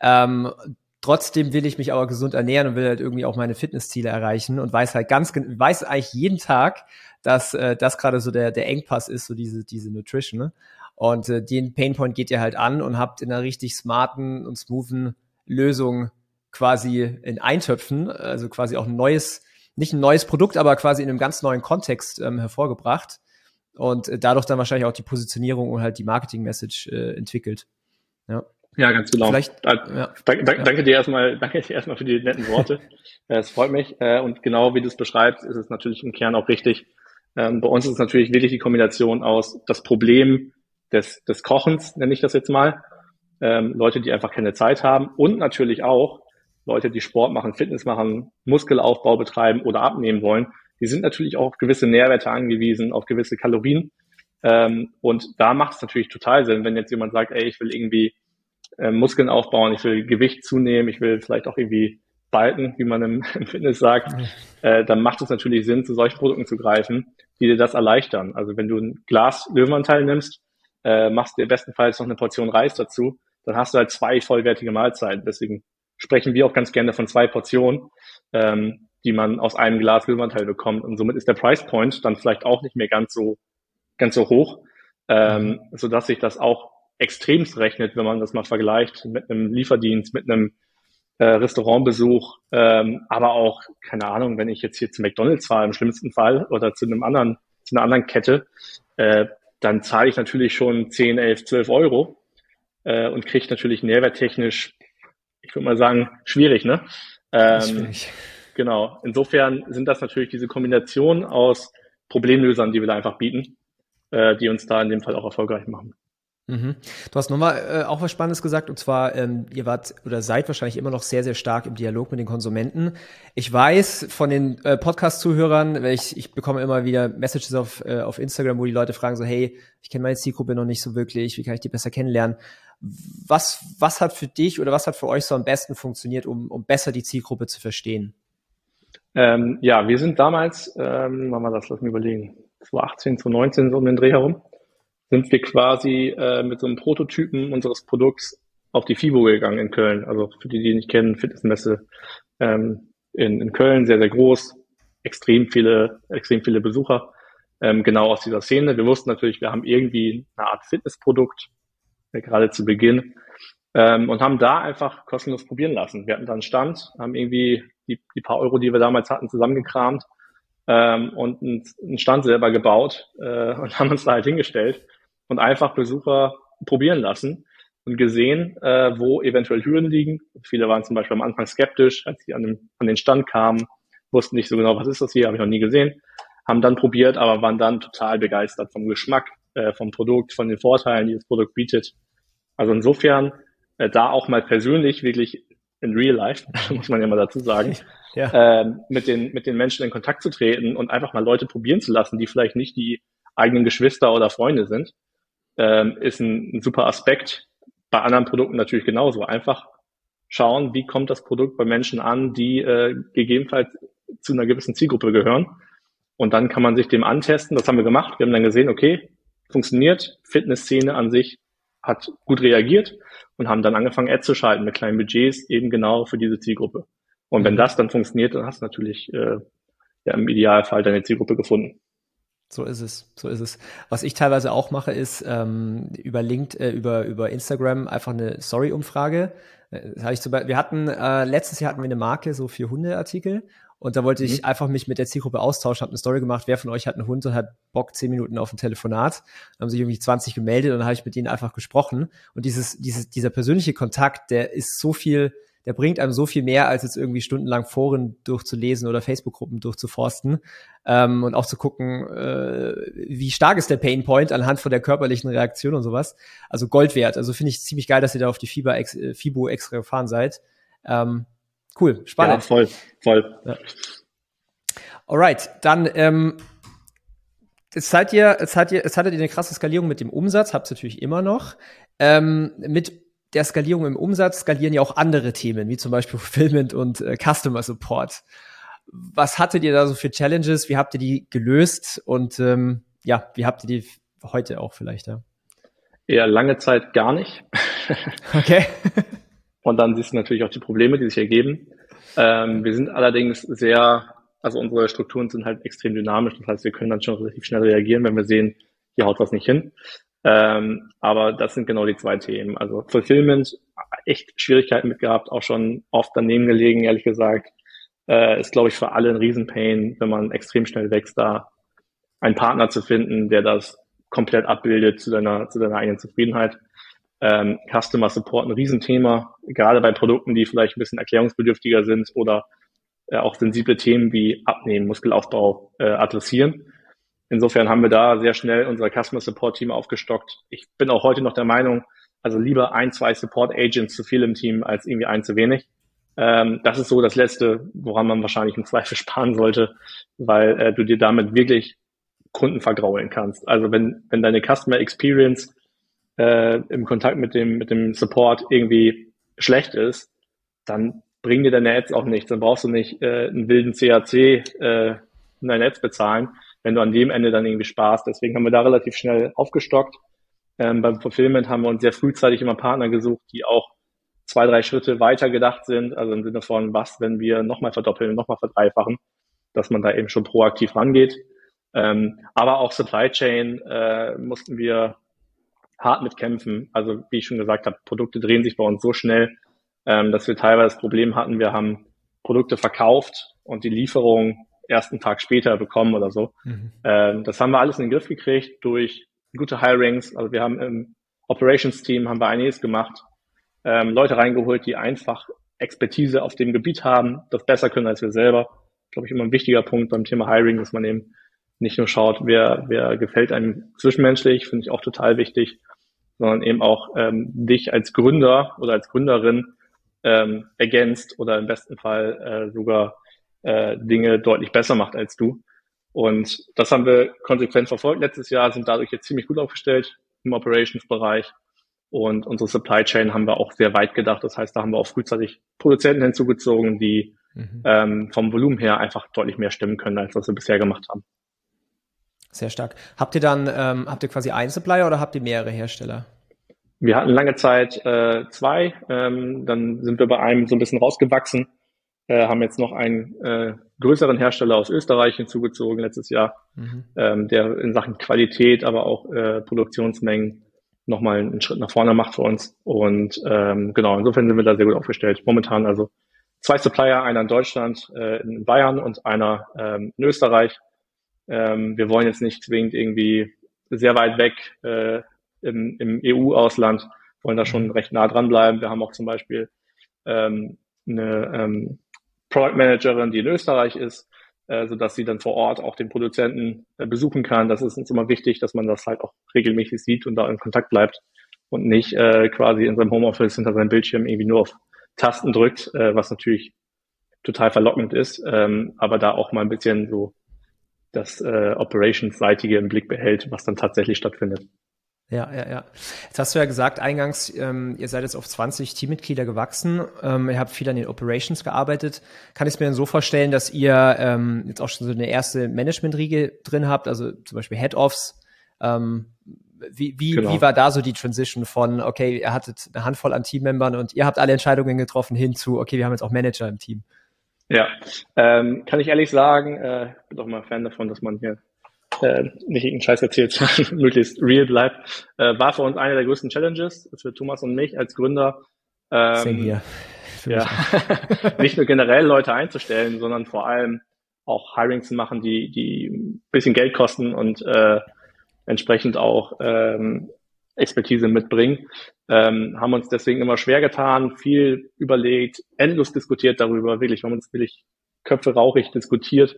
Ähm, Trotzdem will ich mich aber gesund ernähren und will halt irgendwie auch meine Fitnessziele erreichen und weiß halt ganz, weiß eigentlich jeden Tag, dass äh, das gerade so der, der Engpass ist, so diese, diese Nutrition. Ne? Und äh, den Painpoint geht ihr halt an und habt in einer richtig smarten und smoothen Lösung quasi in Eintöpfen, also quasi auch ein neues, nicht ein neues Produkt, aber quasi in einem ganz neuen Kontext ähm, hervorgebracht und äh, dadurch dann wahrscheinlich auch die Positionierung und halt die Marketing-Message äh, entwickelt. Ja. Ja, ganz genau. Vielleicht, ja. Danke, danke, danke dir erstmal, danke dir erstmal für die netten Worte. Äh, es freut mich. Äh, und genau wie du es beschreibst, ist es natürlich im Kern auch richtig, Ähm, bei uns ist es natürlich wirklich die Kombination aus das Problem des, des Kochens, nenne ich das jetzt mal, ähm, Leute, die einfach keine Zeit haben und natürlich auch Leute, die Sport machen, Fitness machen, Muskelaufbau betreiben oder abnehmen wollen, die sind natürlich auch auf gewisse Nährwerte angewiesen, auf gewisse Kalorien. Ähm, und da macht es natürlich total Sinn, wenn jetzt jemand sagt, ey, ich will irgendwie äh, Muskeln aufbauen, ich will Gewicht zunehmen, ich will vielleicht auch irgendwie Balken, wie man im, im Fitness sagt, äh, dann macht es natürlich Sinn, zu solchen Produkten zu greifen, die dir das erleichtern. Also wenn du ein Glas Löwenanteil nimmst, äh, machst dir bestenfalls noch eine Portion Reis dazu, dann hast du halt zwei vollwertige Mahlzeiten. Deswegen sprechen wir auch ganz gerne von zwei Portionen, ähm, die man aus einem Glas Löwenanteil bekommt. Und somit ist der Price Point dann vielleicht auch nicht mehr ganz so, ganz so hoch, ähm, mhm. so dass sich das auch extremst rechnet, wenn man das mal vergleicht mit einem Lieferdienst, mit einem äh, Restaurantbesuch, ähm, aber auch, keine Ahnung, wenn ich jetzt hier zu McDonalds fahre im schlimmsten Fall oder zu einem anderen, zu einer anderen Kette, äh, dann zahle ich natürlich schon 10, 11, 12 Euro äh, und kriege natürlich nährwerttechnisch, ich würde mal sagen, schwierig, ne? Ähm, schwierig. Genau. Insofern sind das natürlich diese Kombination aus Problemlösern, die wir da einfach bieten, äh, die uns da in dem Fall auch erfolgreich machen. Mhm. Du hast nochmal äh, auch was Spannendes gesagt, und zwar, ähm, ihr wart oder seid wahrscheinlich immer noch sehr, sehr stark im Dialog mit den Konsumenten. Ich weiß von den äh, Podcast-Zuhörern, ich, ich bekomme immer wieder Messages auf, äh, auf Instagram, wo die Leute fragen so, hey, ich kenne meine Zielgruppe noch nicht so wirklich, wie kann ich die besser kennenlernen? Was, was hat für dich oder was hat für euch so am besten funktioniert, um, um besser die Zielgruppe zu verstehen? Ähm, ja, wir sind damals, ähm, wir das, lass mich überlegen, 2018, 2019 so um den Dreh herum, sind wir quasi äh, mit so einem Prototypen unseres Produkts auf die FIBO gegangen in Köln. Also für die, die nicht kennen, Fitnessmesse ähm, in, in Köln, sehr, sehr groß, extrem viele, extrem viele Besucher, ähm, genau aus dieser Szene. Wir wussten natürlich, wir haben irgendwie eine Art Fitnessprodukt, äh, gerade zu Beginn, ähm, und haben da einfach kostenlos probieren lassen. Wir hatten dann einen Stand, haben irgendwie die, die paar Euro, die wir damals hatten, zusammengekramt ähm, und einen Stand selber gebaut äh, und haben uns da halt hingestellt und einfach Besucher probieren lassen und gesehen, äh, wo eventuell Hürden liegen. Viele waren zum Beispiel am Anfang skeptisch, als sie an den, an den Stand kamen, wussten nicht so genau, was ist das hier, habe ich noch nie gesehen, haben dann probiert, aber waren dann total begeistert vom Geschmack, äh, vom Produkt, von den Vorteilen, die das Produkt bietet. Also insofern äh, da auch mal persönlich wirklich in real life, muss man ja mal dazu sagen, ja. ähm, mit, den, mit den Menschen in Kontakt zu treten und einfach mal Leute probieren zu lassen, die vielleicht nicht die eigenen Geschwister oder Freunde sind ähm, ist ein, ein super Aspekt. Bei anderen Produkten natürlich genauso. Einfach schauen, wie kommt das Produkt bei Menschen an, die äh, gegebenenfalls zu einer gewissen Zielgruppe gehören. Und dann kann man sich dem antesten. Das haben wir gemacht. Wir haben dann gesehen, okay, funktioniert. Fitnessszene an sich hat gut reagiert und haben dann angefangen, Ads zu schalten mit kleinen Budgets eben genau für diese Zielgruppe. Und wenn mhm. das dann funktioniert, dann hast du natürlich äh, ja, im Idealfall deine Zielgruppe gefunden. So ist es, so ist es. Was ich teilweise auch mache, ist ähm, über LinkedIn, äh, über über Instagram einfach eine Story-Umfrage. Äh, ich zum Beispiel, wir hatten äh, letztes Jahr hatten wir eine Marke so für Hundeartikel und da wollte ich mhm. einfach mich mit der Zielgruppe austauschen, habe eine Story gemacht, wer von euch hat einen Hund und hat Bock zehn Minuten auf ein Telefonat. Dann haben sich irgendwie 20 gemeldet und dann habe ich mit ihnen einfach gesprochen. Und dieses, dieses, dieser persönliche Kontakt, der ist so viel der bringt einem so viel mehr, als jetzt irgendwie stundenlang Foren durchzulesen oder Facebook-Gruppen durchzuforsten ähm, und auch zu gucken, äh, wie stark ist der Painpoint anhand von der körperlichen Reaktion und sowas. Also Gold wert. Also finde ich ziemlich geil, dass ihr da auf die FIBA ex, äh, FIBO extra gefahren seid. Ähm, cool, spannend. Ja, voll, voll. Ja. Alright, dann ähm, Jetzt seid ihr, jetzt seid ihr, jetzt hattet ihr eine krasse Skalierung mit dem Umsatz, habt ihr natürlich immer noch. Ähm, mit der Skalierung im Umsatz skalieren ja auch andere Themen, wie zum Beispiel Fulfillment und äh, Customer Support. Was hattet ihr da so für Challenges? Wie habt ihr die gelöst? Und ähm, ja, wie habt ihr die heute auch vielleicht? Ja, ja lange Zeit gar nicht. okay. und dann siehst du natürlich auch die Probleme, die sich ergeben. Ähm, wir sind allerdings sehr, also unsere Strukturen sind halt extrem dynamisch. Das heißt, wir können dann schon relativ schnell reagieren, wenn wir sehen, hier haut was nicht hin. Ähm, aber das sind genau die zwei Themen. Also Fulfillment, echt Schwierigkeiten mit gehabt, auch schon oft daneben gelegen, ehrlich gesagt. Äh, ist, glaube ich, für alle ein Riesenpain, wenn man extrem schnell wächst, da einen Partner zu finden, der das komplett abbildet zu deiner, zu deiner eigenen Zufriedenheit. Ähm, Customer Support ein Riesenthema, gerade bei Produkten, die vielleicht ein bisschen erklärungsbedürftiger sind oder äh, auch sensible Themen wie Abnehmen, Muskelaufbau äh, adressieren. Insofern haben wir da sehr schnell unser Customer Support Team aufgestockt. Ich bin auch heute noch der Meinung, also lieber ein, zwei Support Agents zu viel im Team als irgendwie ein zu wenig. Ähm, das ist so das Letzte, woran man wahrscheinlich im Zweifel sparen sollte, weil äh, du dir damit wirklich Kunden vergraulen kannst. Also wenn, wenn deine Customer Experience äh, im Kontakt mit dem, mit dem Support irgendwie schlecht ist, dann bringen dir deine Ads auch nichts. Dann brauchst du nicht äh, einen wilden CAC äh, in deine Ads bezahlen, wenn du an dem Ende dann irgendwie sparst. Deswegen haben wir da relativ schnell aufgestockt. Ähm, beim Fulfillment haben wir uns sehr frühzeitig immer Partner gesucht, die auch zwei, drei Schritte weiter gedacht sind. Also im Sinne von, was, wenn wir nochmal verdoppeln, nochmal verdreifachen, dass man da eben schon proaktiv rangeht. Ähm, aber auch Supply Chain äh, mussten wir hart mitkämpfen. Also wie ich schon gesagt habe, Produkte drehen sich bei uns so schnell, ähm, dass wir teilweise das Problem hatten, wir haben Produkte verkauft und die Lieferung ersten Tag später bekommen oder so. Mhm. Ähm, das haben wir alles in den Griff gekriegt durch gute Hirings. Also wir haben im Operations-Team haben wir einiges gemacht, ähm, Leute reingeholt, die einfach Expertise auf dem Gebiet haben, das besser können als wir selber. Glaube ich immer ein wichtiger Punkt beim Thema Hiring, dass man eben nicht nur schaut, wer, wer gefällt einem zwischenmenschlich, finde ich auch total wichtig, sondern eben auch ähm, dich als Gründer oder als Gründerin ähm, ergänzt oder im besten Fall äh, sogar äh, Dinge deutlich besser macht als du. Und das haben wir konsequent verfolgt letztes Jahr, sind dadurch jetzt ziemlich gut aufgestellt im Operations-Bereich. Und unsere Supply Chain haben wir auch sehr weit gedacht. Das heißt, da haben wir auch frühzeitig Produzenten hinzugezogen, die mhm. ähm, vom Volumen her einfach deutlich mehr stimmen können, als was wir bisher gemacht haben. Sehr stark. Habt ihr dann, ähm, habt ihr quasi einen Supplier oder habt ihr mehrere Hersteller? Wir hatten lange Zeit äh, zwei, ähm, dann sind wir bei einem so ein bisschen rausgewachsen, äh, haben jetzt noch einen äh, größeren Hersteller aus Österreich hinzugezogen letztes Jahr, mhm. ähm, der in Sachen Qualität, aber auch äh, Produktionsmengen nochmal einen Schritt nach vorne macht für uns. Und ähm, genau, insofern sind wir da sehr gut aufgestellt. Momentan also zwei Supplier, einer in Deutschland, äh, in Bayern und einer ähm, in Österreich. Ähm, wir wollen jetzt nicht zwingend irgendwie sehr weit weg äh, im, im EU-Ausland, wollen da schon mhm. recht nah dran bleiben. Wir haben auch zum Beispiel ähm, eine ähm, Product Managerin, die in Österreich ist, äh, so dass sie dann vor Ort auch den Produzenten äh, besuchen kann. Das ist uns immer wichtig, dass man das halt auch regelmäßig sieht und da in Kontakt bleibt und nicht äh, quasi in seinem Homeoffice hinter seinem Bildschirm irgendwie nur auf Tasten drückt, was natürlich total verlockend ist, ähm, aber da auch mal ein bisschen so das Operations-seitige im Blick behält, was dann tatsächlich stattfindet. Ja, ja, ja. Jetzt hast du ja gesagt, eingangs, ähm, ihr seid jetzt auf 20 Teammitglieder gewachsen. Ähm, ihr habt viel an den Operations gearbeitet. Kann ich es mir dann so vorstellen, dass ihr ähm, jetzt auch schon so eine erste Management-Riege drin habt, also zum Beispiel Head-Offs? Ähm, wie, wie, genau. wie war da so die Transition von, okay, ihr hattet eine Handvoll an Teammembern und ihr habt alle Entscheidungen getroffen hin zu, okay, wir haben jetzt auch Manager im Team? Ja, ähm, kann ich ehrlich sagen, äh, bin auch immer Fan davon, dass man hier äh, nicht irgendeinen Scheiß erzählt, sondern möglichst real bleibt. Äh, war für uns eine der größten Challenges für Thomas und mich als Gründer. Ähm, hier. Ja, nicht nur generell Leute einzustellen, sondern vor allem auch Hirings zu machen, die, die ein bisschen Geld kosten und äh, entsprechend auch ähm, Expertise mitbringen. Ähm, haben uns deswegen immer schwer getan, viel überlegt, endlos diskutiert darüber, wirklich, wir haben uns wirklich Köpfe rauchig diskutiert,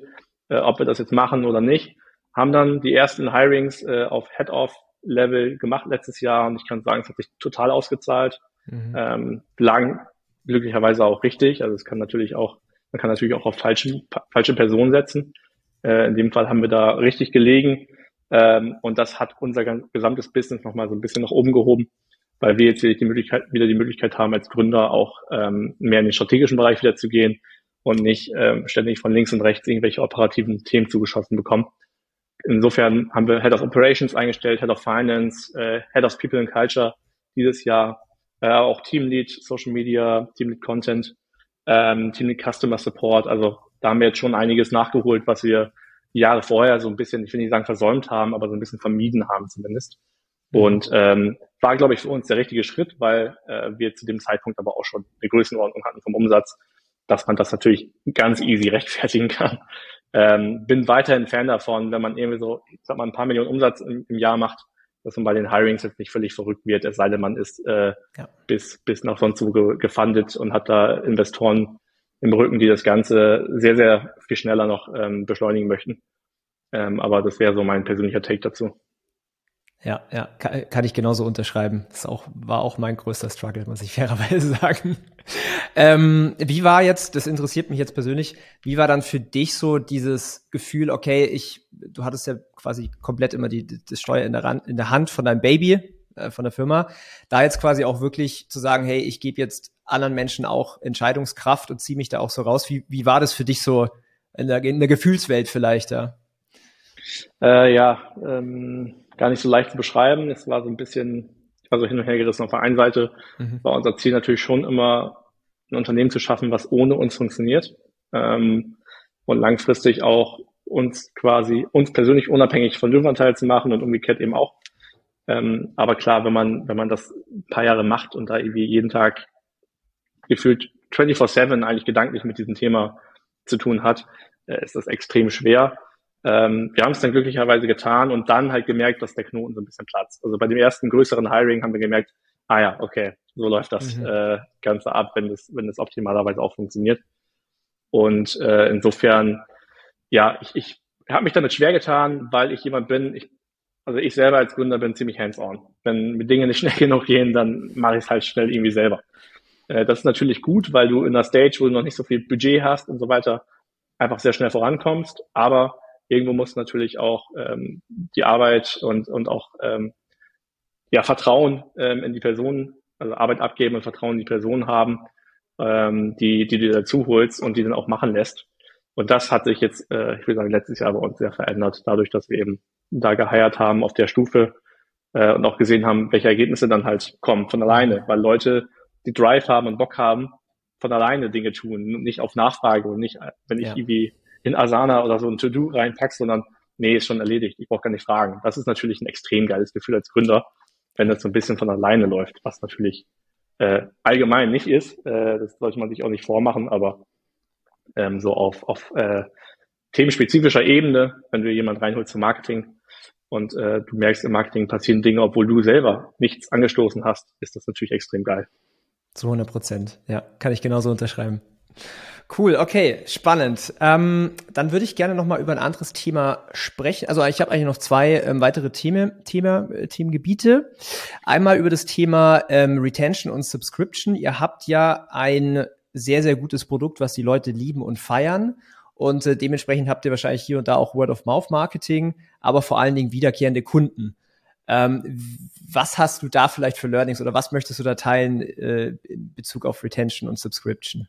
äh, ob wir das jetzt machen oder nicht haben dann die ersten Hirings äh, auf Head-Off-Level gemacht letztes Jahr und ich kann sagen, es hat sich total ausgezahlt. Mhm. Ähm, lang glücklicherweise auch richtig. Also es kann natürlich auch, man kann natürlich auch auf falsche, falsche Personen setzen. Äh, in dem Fall haben wir da richtig gelegen. Ähm, und das hat unser gesamtes Business nochmal so ein bisschen nach oben gehoben, weil wir jetzt wieder die Möglichkeit, wieder die Möglichkeit haben, als Gründer auch ähm, mehr in den strategischen Bereich wieder zu gehen und nicht ähm, ständig von links und rechts irgendwelche operativen Themen zugeschossen bekommen. Insofern haben wir Head of Operations eingestellt, Head of Finance, äh, Head of People and Culture dieses Jahr, äh, auch Teamlead Social Media, Teamlead Content, ähm, Teamlead Customer Support. Also da haben wir jetzt schon einiges nachgeholt, was wir Jahre vorher so ein bisschen, ich will nicht sagen versäumt haben, aber so ein bisschen vermieden haben zumindest. Und ähm, war, glaube ich, für uns der richtige Schritt, weil äh, wir zu dem Zeitpunkt aber auch schon eine Größenordnung hatten vom Umsatz, dass man das natürlich ganz easy rechtfertigen kann. Ähm, bin weiterhin Fan davon, wenn man irgendwie so, ich sag mal, ein paar Millionen Umsatz im, im Jahr macht, dass man bei den Hirings jetzt nicht völlig verrückt wird, es sei denn, man ist äh, ja. bis, bis nach sonst wo ge gefundet und hat da Investoren im Rücken, die das Ganze sehr, sehr viel schneller noch ähm, beschleunigen möchten. Ähm, aber das wäre so mein persönlicher Take dazu. Ja, ja, kann, kann ich genauso unterschreiben. Das auch, war auch mein größter Struggle, muss ich fairerweise sagen. ähm, wie war jetzt, das interessiert mich jetzt persönlich, wie war dann für dich so dieses Gefühl, okay, ich, du hattest ja quasi komplett immer die, die das Steuer in der, Rand, in der Hand von deinem Baby, äh, von der Firma, da jetzt quasi auch wirklich zu sagen, hey, ich gebe jetzt anderen Menschen auch Entscheidungskraft und ziehe mich da auch so raus. Wie, wie war das für dich so in der, in der Gefühlswelt vielleicht, ja? Äh, ja, ähm gar nicht so leicht zu beschreiben. Es war so ein bisschen, ich war so hin und her gerissen. Auf der einen Seite mhm. war unser Ziel natürlich schon immer, ein Unternehmen zu schaffen, was ohne uns funktioniert ähm, und langfristig auch uns quasi, uns persönlich unabhängig von Löwenanteil zu machen und umgekehrt eben auch. Ähm, aber klar, wenn man, wenn man das ein paar Jahre macht und da irgendwie jeden Tag gefühlt 24-7 eigentlich gedanklich mit diesem Thema zu tun hat, äh, ist das extrem schwer. Ähm, wir haben es dann glücklicherweise getan und dann halt gemerkt, dass der Knoten so ein bisschen platzt. Also bei dem ersten größeren Hiring haben wir gemerkt, ah ja, okay, so läuft das mhm. äh, Ganze ab, wenn das, wenn das optimalerweise auch funktioniert. Und äh, insofern, ja, ich, ich habe mich damit schwer getan, weil ich jemand bin, ich, also ich selber als Gründer bin ziemlich hands-on. Wenn mir Dinge nicht schnell genug gehen, dann mache ich es halt schnell irgendwie selber. Äh, das ist natürlich gut, weil du in einer Stage, wo du noch nicht so viel Budget hast und so weiter, einfach sehr schnell vorankommst. Aber irgendwo muss natürlich auch ähm, die Arbeit und, und auch ähm, ja, Vertrauen ähm, in die Person, also Arbeit abgeben und Vertrauen in die Person haben, ähm, die, die du dazu holst und die dann auch machen lässt. Und das hat sich jetzt, äh, ich will sagen, letztes Jahr bei uns sehr verändert, dadurch, dass wir eben da geheiert haben auf der Stufe äh, und auch gesehen haben, welche Ergebnisse dann halt kommen von alleine, weil Leute, die Drive haben und Bock haben, von alleine Dinge tun, nicht auf Nachfrage und nicht, wenn ich ja. irgendwie in Asana oder so ein To-Do reinpackst, sondern nee, ist schon erledigt, ich brauche gar nicht fragen. Das ist natürlich ein extrem geiles Gefühl als Gründer, wenn das so ein bisschen von alleine läuft, was natürlich äh, allgemein nicht ist. Äh, das sollte man sich auch nicht vormachen, aber ähm, so auf, auf äh, themenspezifischer Ebene, wenn du jemand reinholst zum Marketing und äh, du merkst, im Marketing passieren Dinge, obwohl du selber nichts angestoßen hast, ist das natürlich extrem geil. Zu 100 Prozent, ja, kann ich genauso unterschreiben. Cool, okay, spannend. Ähm, dann würde ich gerne noch mal über ein anderes Thema sprechen. Also ich habe eigentlich noch zwei ähm, weitere Themen, Thema, äh, Themengebiete. Einmal über das Thema ähm, Retention und Subscription. Ihr habt ja ein sehr, sehr gutes Produkt, was die Leute lieben und feiern. Und äh, dementsprechend habt ihr wahrscheinlich hier und da auch Word-of-Mouth-Marketing, aber vor allen Dingen wiederkehrende Kunden. Ähm, was hast du da vielleicht für Learnings oder was möchtest du da teilen äh, in Bezug auf Retention und Subscription?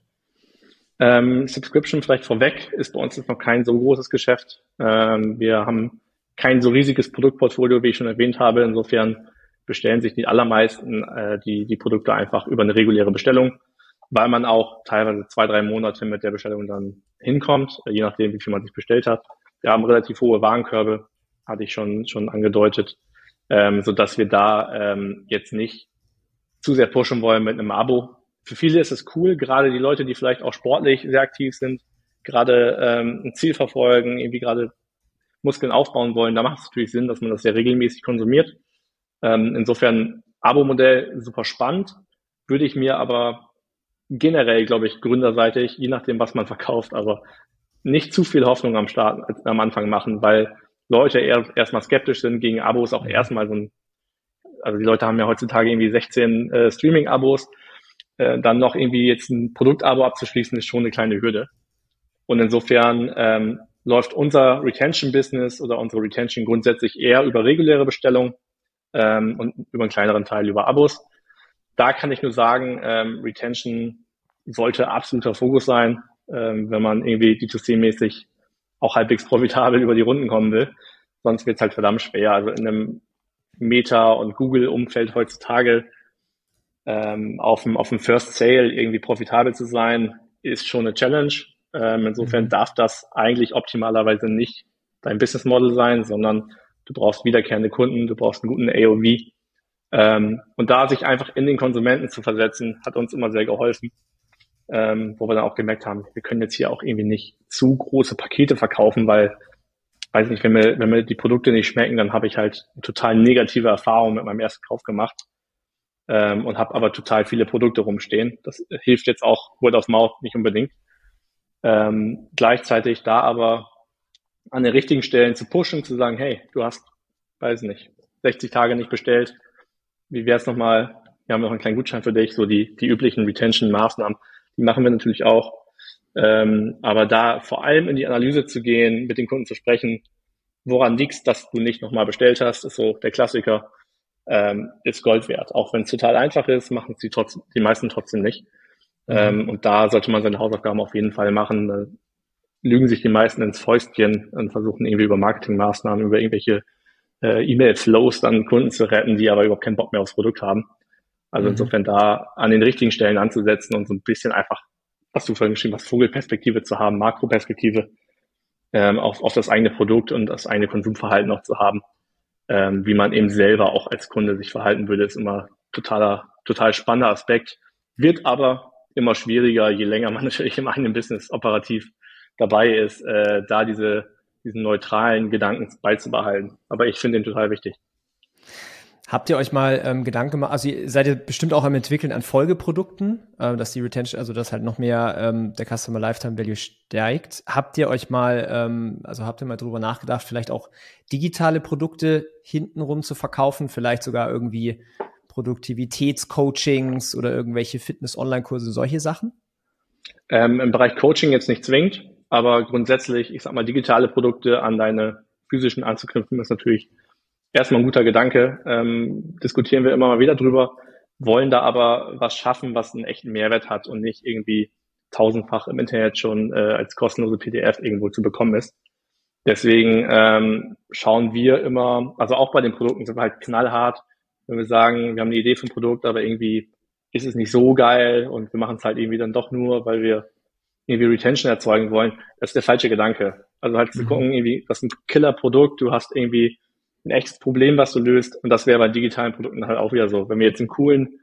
Ähm, Subscription vielleicht vorweg ist bei uns jetzt noch kein so großes Geschäft. Ähm, wir haben kein so riesiges Produktportfolio, wie ich schon erwähnt habe. Insofern bestellen sich die allermeisten äh, die, die Produkte einfach über eine reguläre Bestellung, weil man auch teilweise zwei, drei Monate mit der Bestellung dann hinkommt, äh, je nachdem, wie viel man sich bestellt hat. Wir haben relativ hohe Warenkörbe, hatte ich schon, schon angedeutet, ähm, so dass wir da ähm, jetzt nicht zu sehr pushen wollen mit einem Abo, für viele ist es cool, gerade die Leute, die vielleicht auch sportlich sehr aktiv sind, gerade ähm, ein Ziel verfolgen, irgendwie gerade Muskeln aufbauen wollen, da macht es natürlich Sinn, dass man das sehr regelmäßig konsumiert. Ähm, insofern Abo-Modell super spannend, würde ich mir aber generell, glaube ich, gründerseitig, je nachdem, was man verkauft, aber nicht zu viel Hoffnung am Start, am Anfang machen, weil Leute eher erstmal skeptisch sind gegen Abos, auch erstmal so ein, also die Leute haben ja heutzutage irgendwie 16 äh, Streaming-Abos, äh, dann noch irgendwie jetzt ein Produktabo abzuschließen, ist schon eine kleine Hürde. Und insofern ähm, läuft unser Retention-Business oder unsere Retention grundsätzlich eher über reguläre Bestellung ähm, und über einen kleineren Teil über Abos. Da kann ich nur sagen, ähm, Retention sollte absoluter Fokus sein, ähm, wenn man irgendwie D2C-mäßig auch halbwegs profitabel über die Runden kommen will. Sonst wird es halt verdammt schwer. Also in einem Meta- und Google-Umfeld heutzutage ähm, auf, dem, auf dem First Sale irgendwie profitabel zu sein, ist schon eine Challenge. Ähm, insofern mhm. darf das eigentlich optimalerweise nicht dein Business Model sein, sondern du brauchst wiederkehrende Kunden, du brauchst einen guten AOV. Ähm, und da sich einfach in den Konsumenten zu versetzen, hat uns immer sehr geholfen. Ähm, wo wir dann auch gemerkt haben, wir können jetzt hier auch irgendwie nicht zu große Pakete verkaufen, weil, weiß nicht, wenn mir, wenn mir die Produkte nicht schmecken, dann habe ich halt total negative Erfahrungen mit meinem ersten Kauf gemacht ähm, und habe aber total viele Produkte rumstehen. Das hilft jetzt auch Word of Mouth nicht unbedingt. Ähm, gleichzeitig da aber an den richtigen Stellen zu pushen, zu sagen, hey, du hast, weiß nicht, 60 Tage nicht bestellt. Wie wäre es nochmal? Wir haben noch einen kleinen Gutschein für dich, so die, die üblichen Retention-Maßnahmen. Die machen wir natürlich auch. Ähm, aber da vor allem in die Analyse zu gehen, mit den Kunden zu sprechen, woran liegst, dass du nicht nochmal bestellt hast, ist so der Klassiker, ähm, ist Gold wert. Auch wenn es total einfach ist, machen es die, trotzdem, die meisten trotzdem nicht. Mhm. Ähm, und da sollte man seine Hausaufgaben auf jeden Fall machen. Da lügen sich die meisten ins Fäustchen und versuchen irgendwie über Marketingmaßnahmen, über irgendwelche äh, E-Mail-Flows dann Kunden zu retten, die aber überhaupt keinen Bock mehr aufs Produkt haben. Also mhm. insofern da an den richtigen Stellen anzusetzen und so ein bisschen einfach, was du vorhin geschrieben hast, Vogelperspektive zu haben, Makroperspektive ähm, auf, auf das eigene Produkt und das eigene Konsumverhalten noch zu haben, ähm, wie man eben selber auch als Kunde sich verhalten würde, ist immer totaler, total spannender Aspekt. Wird aber immer schwieriger, je länger man natürlich im eigenen Business operativ dabei ist, äh, da diese, diesen neutralen Gedanken beizubehalten. Aber ich finde ihn total wichtig. Habt ihr euch mal ähm, Gedanken gemacht, also ihr seid ihr bestimmt auch am entwickeln an Folgeprodukten, äh, dass die Retention, also dass halt noch mehr ähm, der Customer Lifetime Value steigt. Habt ihr euch mal, ähm, also habt ihr mal drüber nachgedacht, vielleicht auch digitale Produkte hintenrum zu verkaufen, vielleicht sogar irgendwie Produktivitätscoachings oder irgendwelche Fitness-Online-Kurse, solche Sachen? Ähm, Im Bereich Coaching jetzt nicht zwingend, aber grundsätzlich, ich sag mal, digitale Produkte an deine physischen anzuknüpfen, ist natürlich erstmal ein guter Gedanke. Ähm, diskutieren wir immer mal wieder drüber, wollen da aber was schaffen, was einen echten Mehrwert hat und nicht irgendwie tausendfach im Internet schon äh, als kostenlose PDF irgendwo zu bekommen ist. Deswegen ähm, schauen wir immer, also auch bei den Produkten sind wir halt knallhart, wenn wir sagen, wir haben eine Idee vom Produkt, aber irgendwie ist es nicht so geil und wir machen es halt irgendwie dann doch nur, weil wir irgendwie Retention erzeugen wollen. Das ist der falsche Gedanke. Also halt zu mhm. gucken, irgendwie, das ist ein Killer-Produkt, du hast irgendwie ein echtes Problem, was du löst. Und das wäre bei digitalen Produkten halt auch wieder so. Wenn wir jetzt einen coolen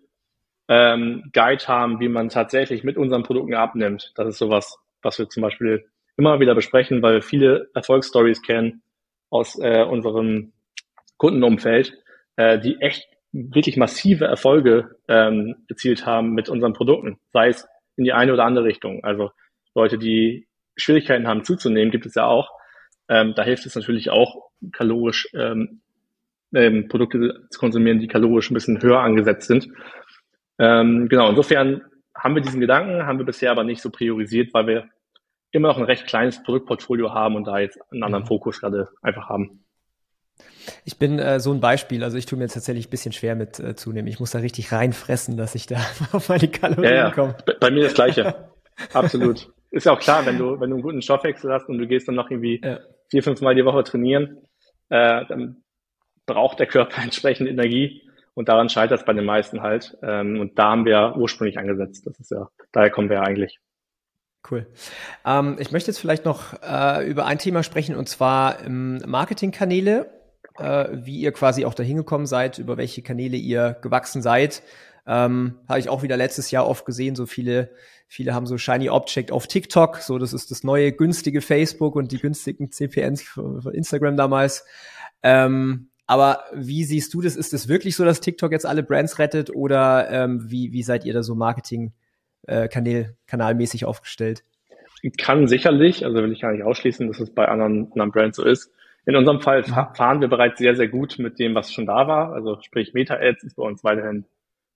ähm, Guide haben, wie man tatsächlich mit unseren Produkten abnimmt, das ist sowas, was wir zum Beispiel immer wieder besprechen, weil wir viele Erfolgsstories kennen aus äh, unserem Kundenumfeld, äh, die echt wirklich massive Erfolge ähm, erzielt haben mit unseren Produkten, sei es in die eine oder andere Richtung. Also Leute, die Schwierigkeiten haben zuzunehmen, gibt es ja auch. Ähm, da hilft es natürlich auch, kalorisch ähm, ähm, Produkte zu konsumieren, die kalorisch ein bisschen höher angesetzt sind. Ähm, genau, insofern haben wir diesen Gedanken, haben wir bisher aber nicht so priorisiert, weil wir immer noch ein recht kleines Produktportfolio haben und da jetzt einen anderen mhm. Fokus gerade einfach haben. Ich bin äh, so ein Beispiel, also ich tue mir jetzt tatsächlich ein bisschen schwer mit äh, zunehmen. Ich muss da richtig reinfressen, dass ich da auf meine Kalorien ja, ja. komme. Bei mir das Gleiche. Absolut. Ist ja auch klar, wenn du, wenn du einen guten Stoffwechsel hast und du gehst dann noch irgendwie ja. Vier, fünf Mal die Woche trainieren, äh, dann braucht der Körper entsprechend Energie und daran scheitert es bei den meisten halt. Ähm, und da haben wir ursprünglich angesetzt. Das ist ja, daher kommen wir ja eigentlich. Cool. Ähm, ich möchte jetzt vielleicht noch äh, über ein Thema sprechen und zwar ähm, Marketingkanäle, äh, wie ihr quasi auch dahin gekommen seid, über welche Kanäle ihr gewachsen seid. Ähm, Habe ich auch wieder letztes Jahr oft gesehen, so viele, viele haben so Shiny Object auf TikTok, so das ist das neue günstige Facebook und die günstigen CPNs von Instagram damals. Ähm, aber wie siehst du das? Ist es wirklich so, dass TikTok jetzt alle Brands rettet oder ähm, wie, wie seid ihr da so Marketing äh, Kanal, kanalmäßig aufgestellt? Kann sicherlich, also will ich gar nicht ausschließen, dass es bei anderen, anderen Brands so ist. In unserem Fall fahren wir bereits sehr, sehr gut mit dem, was schon da war. Also sprich Meta-Ads ist bei uns weiterhin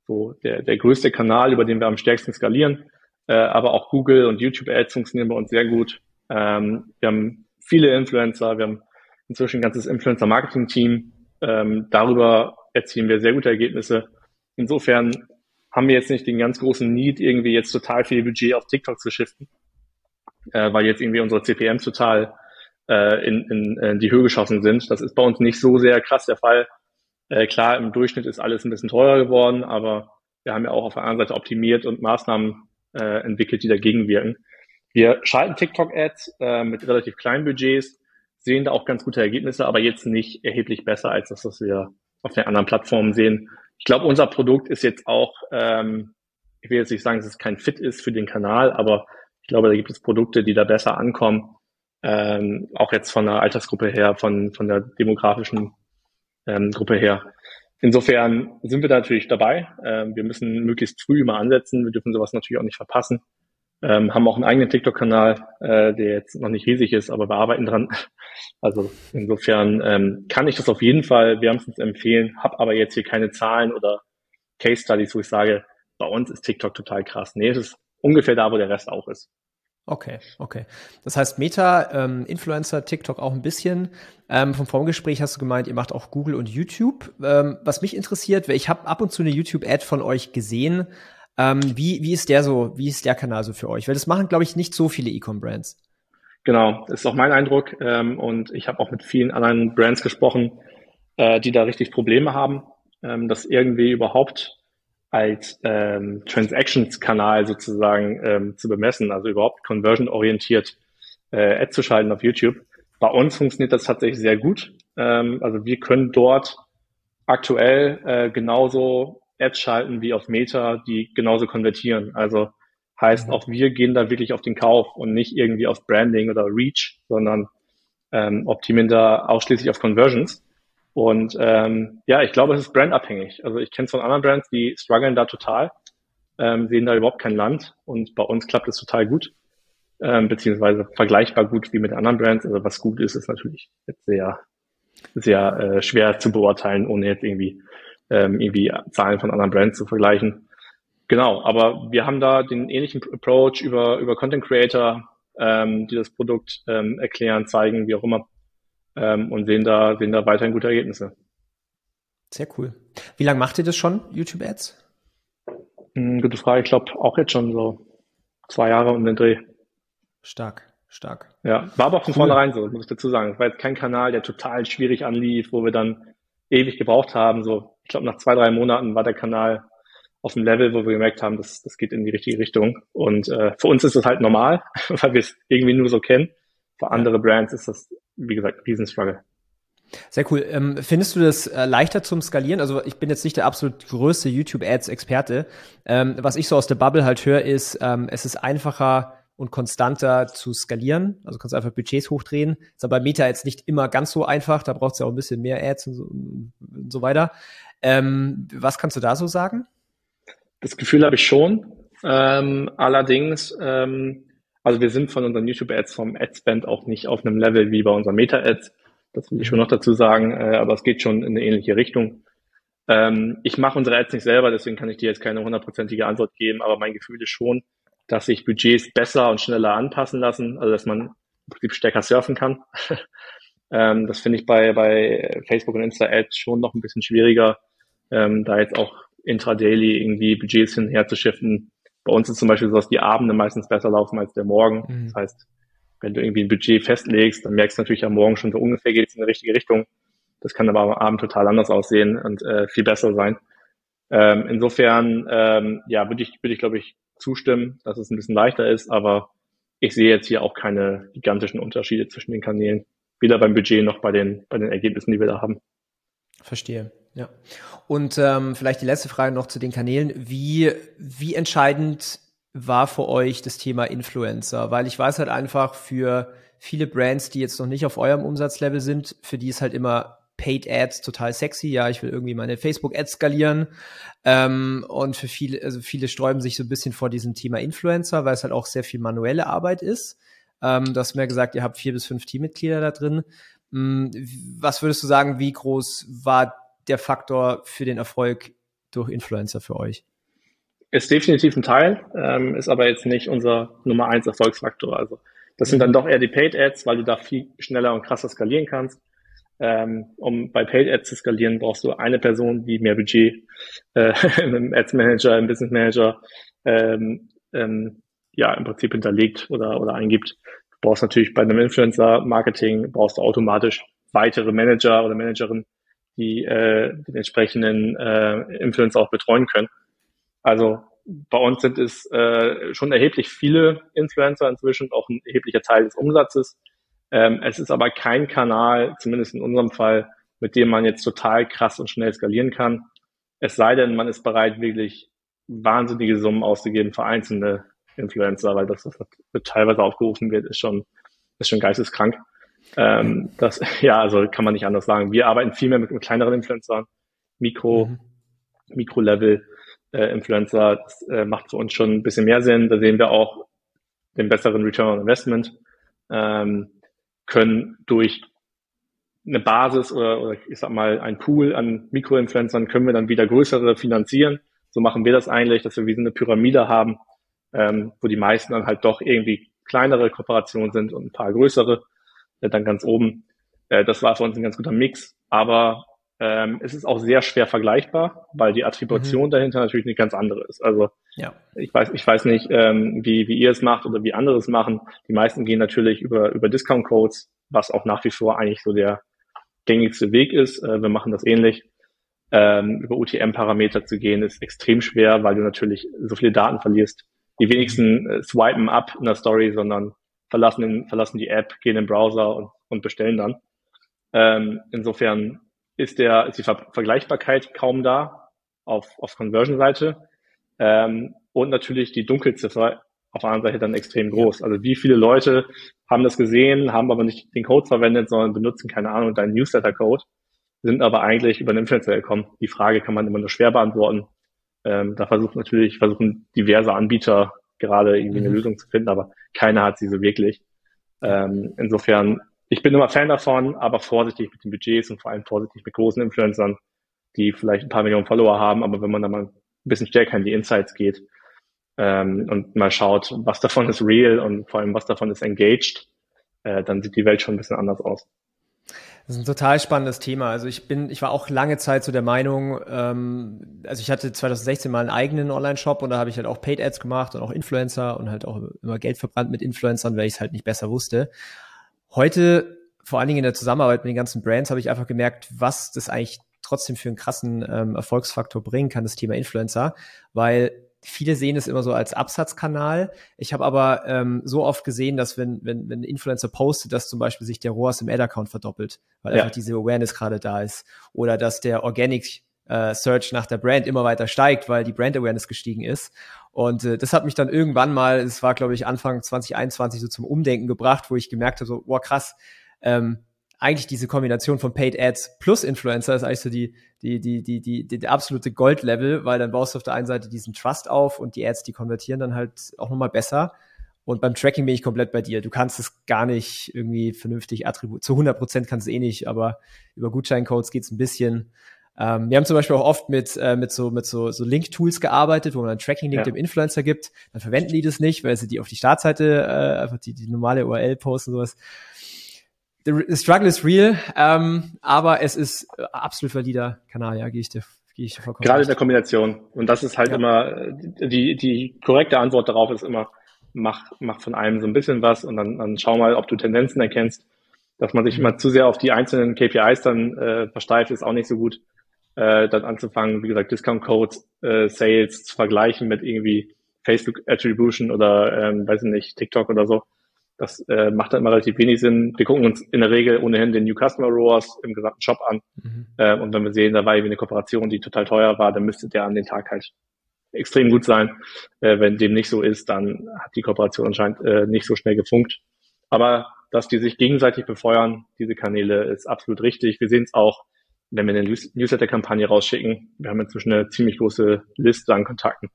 so der, der größte Kanal, über den wir am stärksten skalieren. Äh, aber auch Google und YouTube Ads funktionieren bei uns sehr gut. Ähm, wir haben viele Influencer, wir haben inzwischen ein ganzes Influencer-Marketing-Team. Ähm, darüber erzielen wir sehr gute Ergebnisse. Insofern haben wir jetzt nicht den ganz großen Need, irgendwie jetzt total viel Budget auf TikTok zu shiften, äh, weil jetzt irgendwie unsere CPM total äh, in, in, in die Höhe geschossen sind. Das ist bei uns nicht so sehr krass der Fall. Äh, klar, im Durchschnitt ist alles ein bisschen teurer geworden, aber wir haben ja auch auf der anderen Seite optimiert und Maßnahmen äh, entwickelt, die dagegen wirken. Wir schalten TikTok-Ads äh, mit relativ kleinen Budgets, sehen da auch ganz gute Ergebnisse, aber jetzt nicht erheblich besser als das, was wir auf den anderen Plattformen sehen. Ich glaube, unser Produkt ist jetzt auch, ähm, ich will jetzt nicht sagen, dass es kein Fit ist für den Kanal, aber ich glaube, da gibt es Produkte, die da besser ankommen, ähm, auch jetzt von der Altersgruppe her, von, von der demografischen ähm, Gruppe her. Insofern sind wir da natürlich dabei. Ähm, wir müssen möglichst früh immer ansetzen. Wir dürfen sowas natürlich auch nicht verpassen. ähm, haben auch einen eigenen TikTok-Kanal, äh, der jetzt noch nicht riesig ist, aber wir arbeiten dran. Also insofern ähm, kann ich das auf jeden Fall wärmstens empfehlen, habe aber jetzt hier keine Zahlen oder Case Studies, wo ich sage, bei uns ist TikTok total krass. Nee, es ist ungefähr da, wo der Rest auch ist. Okay, okay. Das heißt, Meta, ähm, Influencer, TikTok auch ein bisschen. Ähm, vom Vorgespräch hast du gemeint, ihr macht auch Google und YouTube. Ähm, was mich interessiert, ich habe ab und zu eine YouTube-Ad von euch gesehen. Ähm, wie, wie ist der so, wie ist der Kanal so für euch? Weil das machen, glaube ich, nicht so viele E-Com-Brands. Genau, das ist auch mein Eindruck. Ähm, und ich habe auch mit vielen anderen Brands gesprochen, äh, die da richtig Probleme haben, ähm, das irgendwie überhaupt als ähm, Transactions-Kanal sozusagen ähm, zu bemessen, also überhaupt conversion-orientiert äh, Ads zu schalten auf YouTube. Bei uns funktioniert das tatsächlich sehr gut. Ähm, also wir können dort aktuell äh, genauso Ads schalten wie auf Meta, die genauso konvertieren. Also heißt, mhm. auch wir gehen da wirklich auf den Kauf und nicht irgendwie auf Branding oder Reach, sondern ähm, optimieren da ausschließlich auf Conversions. Und ähm, ja, ich glaube, es ist brandabhängig. Also ich kenne es von anderen Brands, die strugglen da total, ähm, sehen da überhaupt kein Land und bei uns klappt es total gut, ähm, beziehungsweise vergleichbar gut wie mit anderen Brands. Also was gut ist, ist natürlich jetzt sehr, sehr äh, schwer zu beurteilen, ohne jetzt irgendwie, ähm, irgendwie Zahlen von anderen Brands zu vergleichen. Genau, aber wir haben da den ähnlichen Approach über, über Content Creator, ähm, die das Produkt ähm, erklären, zeigen, wie auch immer ähm, und sehen da, sehen da weiterhin gute Ergebnisse. Sehr cool. Wie lange macht ihr das schon, YouTube-Ads? Hm, gute Frage. Ich glaube auch jetzt schon so zwei Jahre um den Dreh. Stark, stark. Ja, war aber von cool. vornherein so, muss ich dazu sagen. Es war jetzt kein Kanal, der total schwierig anlief, wo wir dann ewig gebraucht haben. So, ich glaube, nach zwei, drei Monaten war der Kanal auf dem Level, wo wir gemerkt haben, das, das geht in die richtige Richtung. Und äh, für uns ist das halt normal, weil wir es irgendwie nur so kennen. Für andere Brands ist das wie gesagt, Riesenstruggle. Sehr cool. Ähm, findest du das äh, leichter zum Skalieren? Also ich bin jetzt nicht der absolut größte YouTube-Ads-Experte. Ähm, was ich so aus der Bubble halt höre, ist, ähm, es ist einfacher und konstanter zu skalieren. Also kannst du einfach Budgets hochdrehen. Ist aber bei Meta jetzt nicht immer ganz so einfach. Da braucht es ja auch ein bisschen mehr Ads und so, und so weiter. Ähm, was kannst du da so sagen? Das Gefühl habe ich schon. Ähm, allerdings ähm, also wir sind von unseren YouTube-Ads vom Ad-Spend auch nicht auf einem Level wie bei unseren Meta-Ads. Das will ich schon noch dazu sagen, äh, aber es geht schon in eine ähnliche Richtung. Ähm, ich mache unsere Ads nicht selber, deswegen kann ich dir jetzt keine hundertprozentige Antwort geben, aber mein Gefühl ist schon, dass sich Budgets besser und schneller anpassen lassen, also dass man im Prinzip stärker surfen kann. ähm, das finde ich bei, bei Facebook und Insta-Ads schon noch ein bisschen schwieriger, ähm, da jetzt auch intradaily irgendwie Budgets hinher zu shiften, bei uns ist zum Beispiel so, dass die Abende meistens besser laufen als der Morgen. Mhm. Das heißt, wenn du irgendwie ein Budget festlegst, dann merkst du natürlich am Morgen schon so ungefähr geht es in die richtige Richtung. Das kann aber am Abend total anders aussehen und äh, viel besser sein. Ähm, insofern, ähm, ja, würde ich, würde ich, glaube ich, zustimmen, dass es ein bisschen leichter ist, aber ich sehe jetzt hier auch keine gigantischen Unterschiede zwischen den Kanälen, weder beim Budget noch bei den, bei den Ergebnissen, die wir da haben. Verstehe. Ja. Und ähm, vielleicht die letzte Frage noch zu den Kanälen. Wie, wie entscheidend war für euch das Thema Influencer? Weil ich weiß halt einfach für viele Brands, die jetzt noch nicht auf eurem Umsatzlevel sind, für die ist halt immer Paid Ads total sexy. Ja, ich will irgendwie meine Facebook Ads skalieren. Ähm, und für viele, also viele sträuben sich so ein bisschen vor diesem Thema Influencer, weil es halt auch sehr viel manuelle Arbeit ist. Ähm, du hast mir gesagt, ihr habt vier bis fünf Teammitglieder da drin. Hm, was würdest du sagen, wie groß war der Faktor für den Erfolg durch Influencer für euch? Ist definitiv ein Teil, ähm, ist aber jetzt nicht unser Nummer eins Erfolgsfaktor. Also das sind dann doch eher die Paid Ads, weil du da viel schneller und krasser skalieren kannst. Ähm, um bei Paid Ads zu skalieren, brauchst du eine Person, die mehr Budget äh, im Ads Manager, im Business Manager ähm, ähm, ja im Prinzip hinterlegt oder, oder eingibt. Du brauchst natürlich bei einem Influencer Marketing brauchst du automatisch weitere Manager oder Managerinnen, die äh, den entsprechenden äh, Influencer auch betreuen können. Also bei uns sind es äh, schon erheblich viele Influencer inzwischen, auch ein erheblicher Teil des Umsatzes. Ähm, es ist aber kein Kanal, zumindest in unserem Fall, mit dem man jetzt total krass und schnell skalieren kann. Es sei denn, man ist bereit, wirklich wahnsinnige Summen auszugeben für einzelne Influencer, weil das, was teilweise aufgerufen wird, ist schon, ist schon geisteskrank. Ähm, das, ja, also kann man nicht anders sagen. Wir arbeiten viel mehr mit, mit kleineren Influencern, Mikro, mhm. Mikro-Level. Äh, Influencer, das äh, macht für uns schon ein bisschen mehr Sinn. Da sehen wir auch den besseren Return on Investment, ähm, können durch eine Basis oder, oder ich sag mal ein Pool an Mikroinfluencern können wir dann wieder größere finanzieren. So machen wir das eigentlich, dass wir wie so eine Pyramide haben, ähm, wo die meisten dann halt doch irgendwie kleinere Kooperationen sind und ein paar größere dann ganz oben. Äh, das war für uns ein ganz guter Mix, aber ähm, es ist auch sehr schwer vergleichbar, weil die Attribution mhm. dahinter natürlich eine ganz andere ist. Also ja. ich weiß, ich weiß nicht, ähm, wie, wie ihr es macht oder wie andere es machen. Die meisten gehen natürlich über, über Discount Codes, was auch nach wie vor eigentlich so der gängigste Weg ist. Äh, wir machen das ähnlich. Ähm, über UTM-Parameter zu gehen, ist extrem schwer, weil du natürlich so viele Daten verlierst. Die wenigsten äh, swipen ab in der Story, sondern verlassen, den, verlassen die App, gehen in den Browser und, und bestellen dann. Ähm, insofern ist, der, ist die Ver Vergleichbarkeit kaum da auf, auf Conversion-Seite. Ähm, und natürlich die Dunkelziffer auf der anderen Seite dann extrem groß. Also wie viele Leute haben das gesehen, haben aber nicht den Code verwendet, sondern benutzen, keine Ahnung, deinen Newsletter-Code, sind aber eigentlich über den Influencer gekommen. Die Frage kann man immer nur schwer beantworten. Ähm, da versucht natürlich, versuchen diverse Anbieter gerade irgendwie eine mhm. Lösung zu finden, aber keiner hat sie so wirklich. Ähm, insofern, ich bin immer Fan davon, aber vorsichtig mit den Budgets und vor allem vorsichtig mit großen Influencern, die vielleicht ein paar Millionen Follower haben, aber wenn man da mal ein bisschen stärker in die Insights geht, ähm, und mal schaut, was davon ist real und vor allem was davon ist engaged, äh, dann sieht die Welt schon ein bisschen anders aus. Das ist ein total spannendes Thema. Also ich bin, ich war auch lange Zeit so der Meinung, ähm, also ich hatte 2016 mal einen eigenen Online-Shop und da habe ich halt auch Paid Ads gemacht und auch Influencer und halt auch immer Geld verbrannt mit Influencern, weil ich es halt nicht besser wusste. Heute, vor allen Dingen in der Zusammenarbeit mit den ganzen Brands, habe ich einfach gemerkt, was das eigentlich trotzdem für einen krassen ähm, Erfolgsfaktor bringen kann, das Thema Influencer, weil viele sehen es immer so als Absatzkanal. Ich habe aber ähm, so oft gesehen, dass wenn, wenn, wenn ein Influencer postet, dass zum Beispiel sich der ROAS im Ad-Account verdoppelt, weil ja. einfach diese Awareness gerade da ist. Oder dass der Organic äh, Search nach der Brand immer weiter steigt, weil die Brand Awareness gestiegen ist. Und äh, das hat mich dann irgendwann mal, es war glaube ich Anfang 2021 so zum Umdenken gebracht, wo ich gemerkt habe, so, boah krass, ähm, eigentlich diese Kombination von Paid Ads plus Influencer ist eigentlich so die, die, die, die, die, die, der absolute Gold-Level, weil dann baust du auf der einen Seite diesen Trust auf und die Ads, die konvertieren dann halt auch nochmal besser. Und beim Tracking bin ich komplett bei dir. Du kannst es gar nicht irgendwie vernünftig attribut. Zu 100 Prozent kannst du eh nicht, aber über Gutscheincodes geht's ein bisschen. Ähm, wir haben zum Beispiel auch oft mit, äh, mit so, mit so, so Link-Tools gearbeitet, wo man einen Tracking-Link ja. dem Influencer gibt. Dann verwenden die das nicht, weil sie die auf die Startseite äh, einfach die, die normale URL posten und sowas the struggle is real, ähm, aber es ist äh, absolut valider Kanal, ja, gehe ich dir gehe ich vollkommen Gerade in der Kombination. Und das ist halt ja. immer, äh, die, die korrekte Antwort darauf ist immer, mach, mach von allem so ein bisschen was und dann, dann schau mal, ob du Tendenzen erkennst. Dass man sich immer zu sehr auf die einzelnen KPIs dann äh, versteift, ist auch nicht so gut. Äh, dann anzufangen, wie gesagt, Discount Codes, äh, Sales zu vergleichen mit irgendwie Facebook Attribution oder ähm, weiß ich nicht, TikTok oder so. Das äh, macht dann immer relativ wenig Sinn. Wir gucken uns in der Regel ohnehin den New Customer ROAS im gesamten Shop an. Mhm. Äh, und wenn wir sehen, da war irgendwie eine Kooperation, die total teuer war, dann müsste der an den Tag halt extrem gut sein. Äh, wenn dem nicht so ist, dann hat die Kooperation anscheinend äh, nicht so schnell gefunkt. Aber dass die sich gegenseitig befeuern, diese Kanäle, ist absolut richtig. Wir sehen es auch, wenn wir eine Newsletter-Kampagne rausschicken. Wir haben inzwischen eine ziemlich große Liste an Kontakten.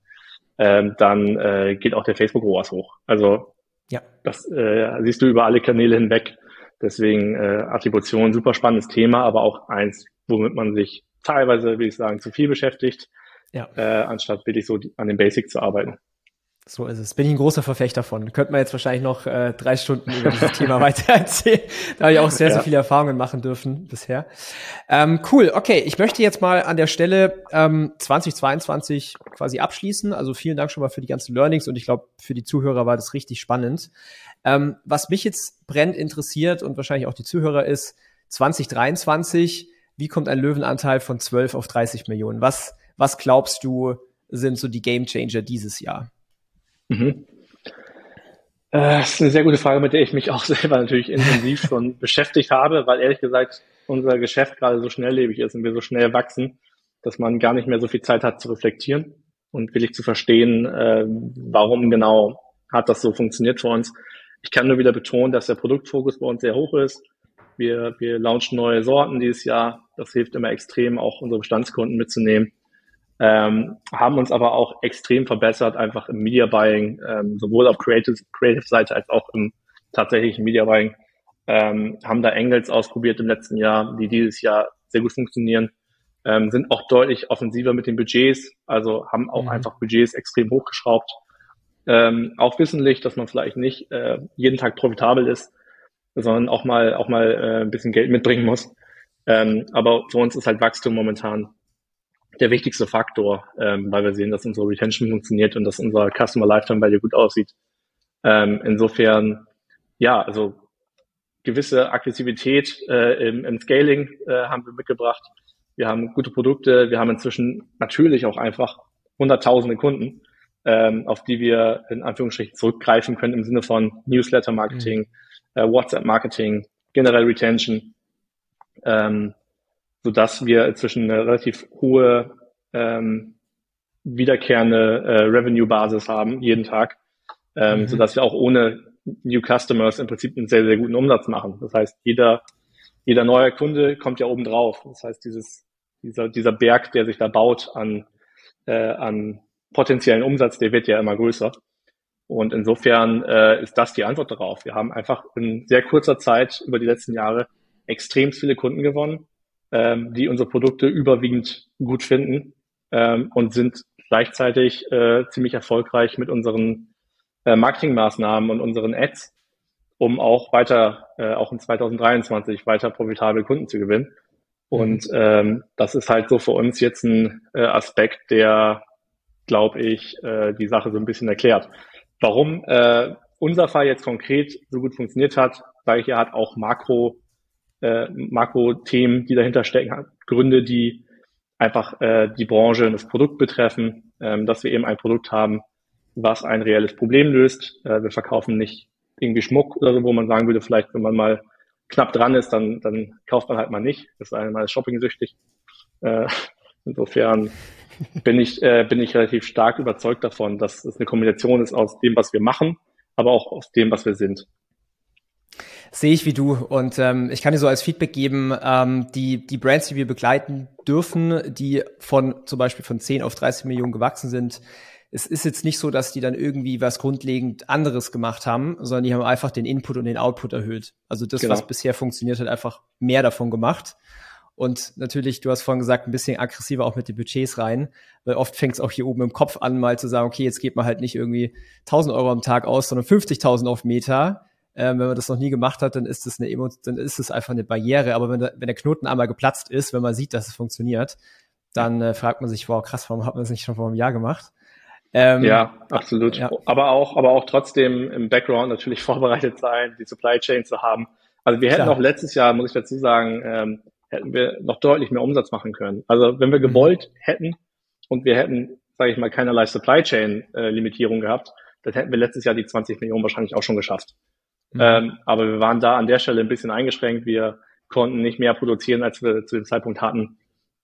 Ähm, dann äh, geht auch der Facebook ROAS hoch. Also ja. Das äh, siehst du über alle Kanäle hinweg. Deswegen äh, Attribution, super spannendes Thema, aber auch eins, womit man sich teilweise, würde ich sagen, zu viel beschäftigt, ja. äh, anstatt wirklich so an den Basics zu arbeiten. So ist es. Bin ich ein großer Verfechter von. Könnte man jetzt wahrscheinlich noch äh, drei Stunden über dieses Thema weiter erzählen. Da habe ich auch sehr, sehr viele Erfahrungen machen dürfen bisher. Ähm, cool, okay. Ich möchte jetzt mal an der Stelle ähm, 2022 quasi abschließen. Also vielen Dank schon mal für die ganzen Learnings und ich glaube, für die Zuhörer war das richtig spannend. Ähm, was mich jetzt brennt interessiert und wahrscheinlich auch die Zuhörer ist, 2023, wie kommt ein Löwenanteil von 12 auf 30 Millionen? Was, was glaubst du, sind so die Game Changer dieses Jahr? Mhm. Äh, das ist eine sehr gute Frage, mit der ich mich auch selber natürlich intensiv schon beschäftigt habe, weil ehrlich gesagt unser Geschäft gerade so schnelllebig ist und wir so schnell wachsen, dass man gar nicht mehr so viel Zeit hat zu reflektieren und wirklich zu verstehen, äh, warum genau hat das so funktioniert für uns. Ich kann nur wieder betonen, dass der Produktfokus bei uns sehr hoch ist. Wir, wir launchen neue Sorten dieses Jahr. Das hilft immer extrem, auch unsere Bestandskunden mitzunehmen. Ähm, haben uns aber auch extrem verbessert, einfach im Media Buying, ähm, sowohl auf Creative, Creative Seite als auch im tatsächlichen Media Buying. Ähm, haben da Engels ausprobiert im letzten Jahr, die dieses Jahr sehr gut funktionieren, ähm, sind auch deutlich offensiver mit den Budgets, also haben auch mhm. einfach Budgets extrem hochgeschraubt. Ähm, auch wissentlich, dass man vielleicht nicht äh, jeden Tag profitabel ist, sondern auch mal auch mal äh, ein bisschen Geld mitbringen muss. Ähm, aber für uns ist halt Wachstum momentan der wichtigste Faktor, ähm, weil wir sehen, dass unsere Retention funktioniert und dass unser Customer Lifetime Value gut aussieht. Ähm, insofern, ja, also gewisse Aggressivität äh, im, im Scaling äh, haben wir mitgebracht. Wir haben gute Produkte. Wir haben inzwischen natürlich auch einfach hunderttausende Kunden, ähm, auf die wir in Anführungsstrichen zurückgreifen können im Sinne von Newsletter-Marketing, mhm. äh, WhatsApp-Marketing, generell Retention ähm, sodass wir inzwischen eine relativ hohe ähm, wiederkehrende äh, Revenue-Basis haben, jeden Tag, ähm, mhm. sodass wir auch ohne New Customers im Prinzip einen sehr, sehr guten Umsatz machen. Das heißt, jeder, jeder neue Kunde kommt ja oben drauf. Das heißt, dieses, dieser, dieser Berg, der sich da baut an, äh, an potenziellen Umsatz, der wird ja immer größer. Und insofern äh, ist das die Antwort darauf. Wir haben einfach in sehr kurzer Zeit über die letzten Jahre extrem viele Kunden gewonnen, ähm, die unsere Produkte überwiegend gut finden ähm, und sind gleichzeitig äh, ziemlich erfolgreich mit unseren äh, Marketingmaßnahmen und unseren Ads, um auch weiter, äh, auch in 2023 weiter profitable Kunden zu gewinnen. Und ähm, das ist halt so für uns jetzt ein äh, Aspekt, der, glaube ich, äh, die Sache so ein bisschen erklärt. Warum äh, unser Fall jetzt konkret so gut funktioniert hat, weil hier hat auch Makro äh, Makro-Themen, die dahinter stecken, Gründe, die einfach äh, die Branche und das Produkt betreffen, ähm, dass wir eben ein Produkt haben, was ein reelles Problem löst. Äh, wir verkaufen nicht irgendwie Schmuck oder so, wo man sagen würde, vielleicht, wenn man mal knapp dran ist, dann, dann kauft man halt mal nicht. Das ist einmal shopping-süchtig. Äh, insofern bin ich, äh, bin ich relativ stark überzeugt davon, dass es eine Kombination ist aus dem, was wir machen, aber auch aus dem, was wir sind. Sehe ich wie du. Und ähm, ich kann dir so als Feedback geben, ähm, die, die Brands, die wir begleiten dürfen, die von zum Beispiel von 10 auf 30 Millionen gewachsen sind, es ist jetzt nicht so, dass die dann irgendwie was grundlegend anderes gemacht haben, sondern die haben einfach den Input und den Output erhöht. Also das, genau. was bisher funktioniert hat, einfach mehr davon gemacht. Und natürlich, du hast vorhin gesagt, ein bisschen aggressiver auch mit den Budgets rein, weil oft fängt es auch hier oben im Kopf an, mal zu sagen, okay, jetzt geht man halt nicht irgendwie 1000 Euro am Tag aus, sondern 50.000 auf Meta ähm, wenn man das noch nie gemacht hat, dann ist es eine dann ist es einfach eine Barriere. Aber wenn, der, wenn der Knoten einmal geplatzt ist, wenn man sieht, dass es funktioniert, dann äh, fragt man sich, wow, krass, warum hat man es nicht schon vor einem Jahr gemacht? Ähm, ja, absolut. Ja. Aber auch, aber auch trotzdem im Background natürlich vorbereitet sein, die Supply Chain zu haben. Also wir hätten Klar. auch letztes Jahr, muss ich dazu sagen, ähm, hätten wir noch deutlich mehr Umsatz machen können. Also wenn wir mhm. gewollt mhm. hätten und wir hätten, sage ich mal, keinerlei Supply Chain äh, Limitierung gehabt, dann hätten wir letztes Jahr die 20 Millionen wahrscheinlich auch schon geschafft. Mhm. Ähm, aber wir waren da an der Stelle ein bisschen eingeschränkt. Wir konnten nicht mehr produzieren, als wir zu dem Zeitpunkt hatten.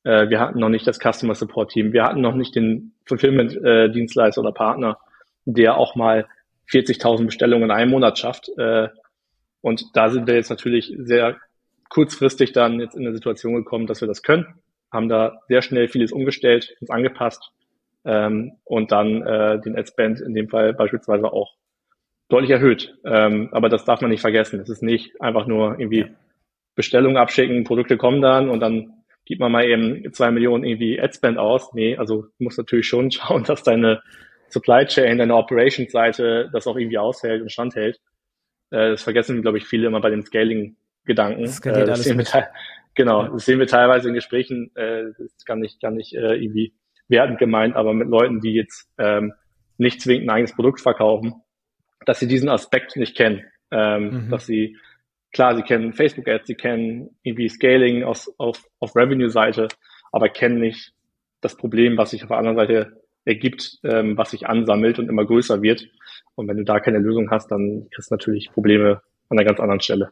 Äh, wir hatten noch nicht das Customer Support Team. Wir hatten noch nicht den Fulfillment äh, oder Partner, der auch mal 40.000 Bestellungen in einem Monat schafft. Äh, und da sind wir jetzt natürlich sehr kurzfristig dann jetzt in eine Situation gekommen, dass wir das können, haben da sehr schnell vieles umgestellt, uns angepasst ähm, und dann äh, den Adspend in dem Fall beispielsweise auch deutlich erhöht. Ähm, aber das darf man nicht vergessen. Es ist nicht einfach nur irgendwie Bestellungen abschicken, Produkte kommen dann und dann gibt man mal eben zwei Millionen irgendwie Adspend aus. Nee, also du musst natürlich schon schauen, dass deine Supply Chain, deine Operations-Seite das auch irgendwie aushält und standhält. Äh, das vergessen, glaube ich, viele immer bei den Scaling-Gedanken. Das, äh, das sehen wir genau, das sehen wir teilweise in Gesprächen. Äh, das kann nicht, kann nicht äh, irgendwie wertend gemeint, aber mit Leuten, die jetzt ähm, nicht zwingend ein eigenes Produkt verkaufen, dass sie diesen Aspekt nicht kennen. Ähm, mhm. Dass sie, klar, sie kennen Facebook-Ads, sie kennen irgendwie Scaling aus, auf, auf Revenue-Seite, aber kennen nicht das Problem, was sich auf der anderen Seite ergibt, ähm, was sich ansammelt und immer größer wird. Und wenn du da keine Lösung hast, dann kriegst du natürlich Probleme an einer ganz anderen Stelle.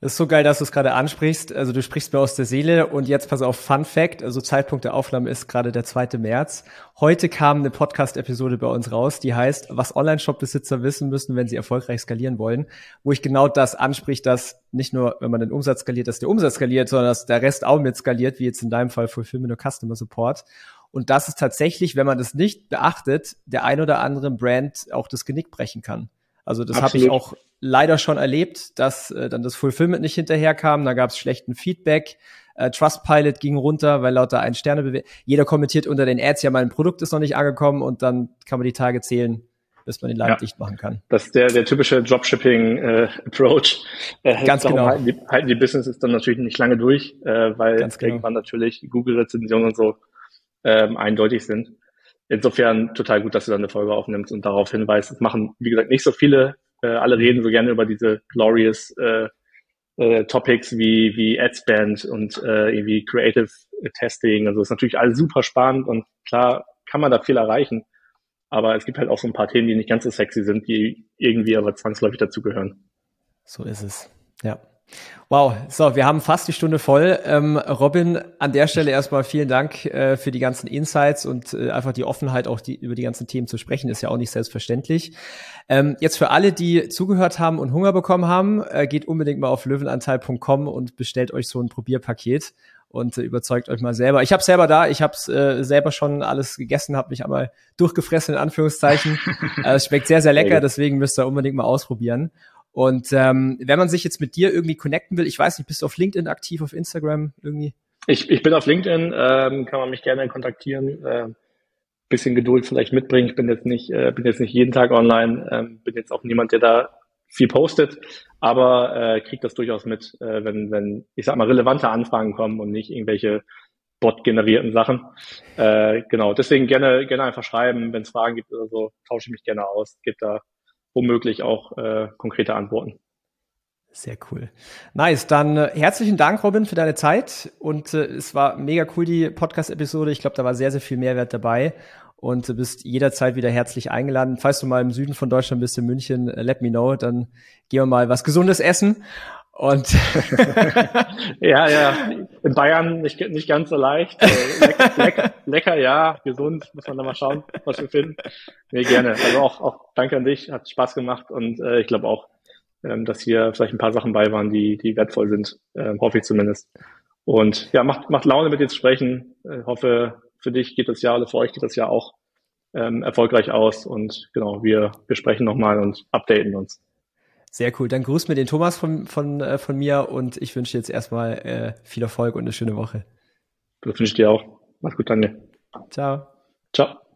Das ist so geil, dass du es gerade ansprichst. Also du sprichst mir aus der Seele und jetzt pass auf, Fun Fact, also Zeitpunkt der Aufnahme ist gerade der 2. März. Heute kam eine Podcast-Episode bei uns raus, die heißt, was Online-Shop-Besitzer wissen müssen, wenn sie erfolgreich skalieren wollen, wo ich genau das anspricht, dass nicht nur, wenn man den Umsatz skaliert, dass der Umsatz skaliert, sondern dass der Rest auch mit skaliert, wie jetzt in deinem Fall Fulfillment und Customer Support. und dass es tatsächlich, wenn man das nicht beachtet, der ein oder andere Brand auch das Genick brechen kann. Also das habe ich auch leider schon erlebt, dass äh, dann das Fulfillment nicht hinterherkam, da gab es schlechten Feedback. Äh, Trustpilot ging runter, weil lauter ein Sterne bewegt. Jeder kommentiert unter den Ads, ja, mein Produkt ist noch nicht angekommen und dann kann man die Tage zählen, bis man den Laden ja. dicht machen kann. Das ist der, der typische Dropshipping-Approach. Äh, Ganz genau. Halten die, halten die Businesses dann natürlich nicht lange durch, äh, weil Ganz genau. irgendwann natürlich Google-Rezensionen und so ähm, eindeutig sind insofern total gut, dass du dann eine Folge aufnimmst und darauf hinweist. Es machen, wie gesagt, nicht so viele. Äh, alle reden so gerne über diese glorious äh, äh, Topics wie, wie Adspend und äh, irgendwie Creative Testing. Also ist natürlich alles super spannend und klar kann man da viel erreichen. Aber es gibt halt auch so ein paar Themen, die nicht ganz so sexy sind, die irgendwie aber zwangsläufig dazugehören. So ist es. Ja. Wow, so, wir haben fast die Stunde voll. Ähm, Robin, an der Stelle erstmal vielen Dank äh, für die ganzen Insights und äh, einfach die Offenheit, auch die, über die ganzen Themen zu sprechen, ist ja auch nicht selbstverständlich. Ähm, jetzt für alle, die zugehört haben und Hunger bekommen haben, äh, geht unbedingt mal auf löwenanteil.com und bestellt euch so ein Probierpaket und äh, überzeugt euch mal selber. Ich habe selber da, ich habe äh, selber schon alles gegessen, habe mich einmal durchgefressen in Anführungszeichen. äh, es schmeckt sehr, sehr lecker, deswegen müsst ihr unbedingt mal ausprobieren. Und ähm, wenn man sich jetzt mit dir irgendwie connecten will, ich weiß nicht, bist du auf LinkedIn aktiv, auf Instagram irgendwie? Ich, ich bin auf LinkedIn, ähm, kann man mich gerne kontaktieren. Äh, bisschen Geduld vielleicht mitbringen. Ich bin jetzt nicht, äh, bin jetzt nicht jeden Tag online, ähm, bin jetzt auch niemand, der da viel postet, aber äh, kriegt das durchaus mit, äh, wenn, wenn, ich sag mal, relevante Anfragen kommen und nicht irgendwelche Bot-generierten Sachen. Äh, genau, deswegen gerne, gerne einfach schreiben, wenn es Fragen gibt oder so, tausche ich mich gerne aus, gebe da womöglich auch äh, konkrete Antworten. Sehr cool. Nice. Dann äh, herzlichen Dank, Robin, für deine Zeit. Und äh, es war mega cool, die Podcast-Episode. Ich glaube, da war sehr, sehr viel Mehrwert dabei. Und du bist jederzeit wieder herzlich eingeladen. Falls du mal im Süden von Deutschland bist, in München, äh, let me know. Dann gehen wir mal was Gesundes essen. Und ja, ja, in Bayern nicht, nicht ganz so leicht. Äh, lecker, lecker, lecker, ja, gesund, muss man da mal schauen, was wir finden. Nee, gerne. Also auch, auch danke an dich, hat Spaß gemacht und äh, ich glaube auch, ähm, dass hier vielleicht ein paar Sachen bei waren, die, die wertvoll sind, äh, hoffe ich zumindest. Und ja, macht, macht Laune mit dir zu sprechen. Äh, hoffe, für dich geht das Jahr oder für euch geht das Jahr auch ähm, erfolgreich aus und genau, wir, wir sprechen nochmal und updaten uns. Sehr cool. Dann grüß mir den Thomas von, von, äh, von mir und ich wünsche dir jetzt erstmal äh, viel Erfolg und eine schöne Woche. Das wünsche ich dir auch. Mach's gut, Daniel. Ciao. Ciao.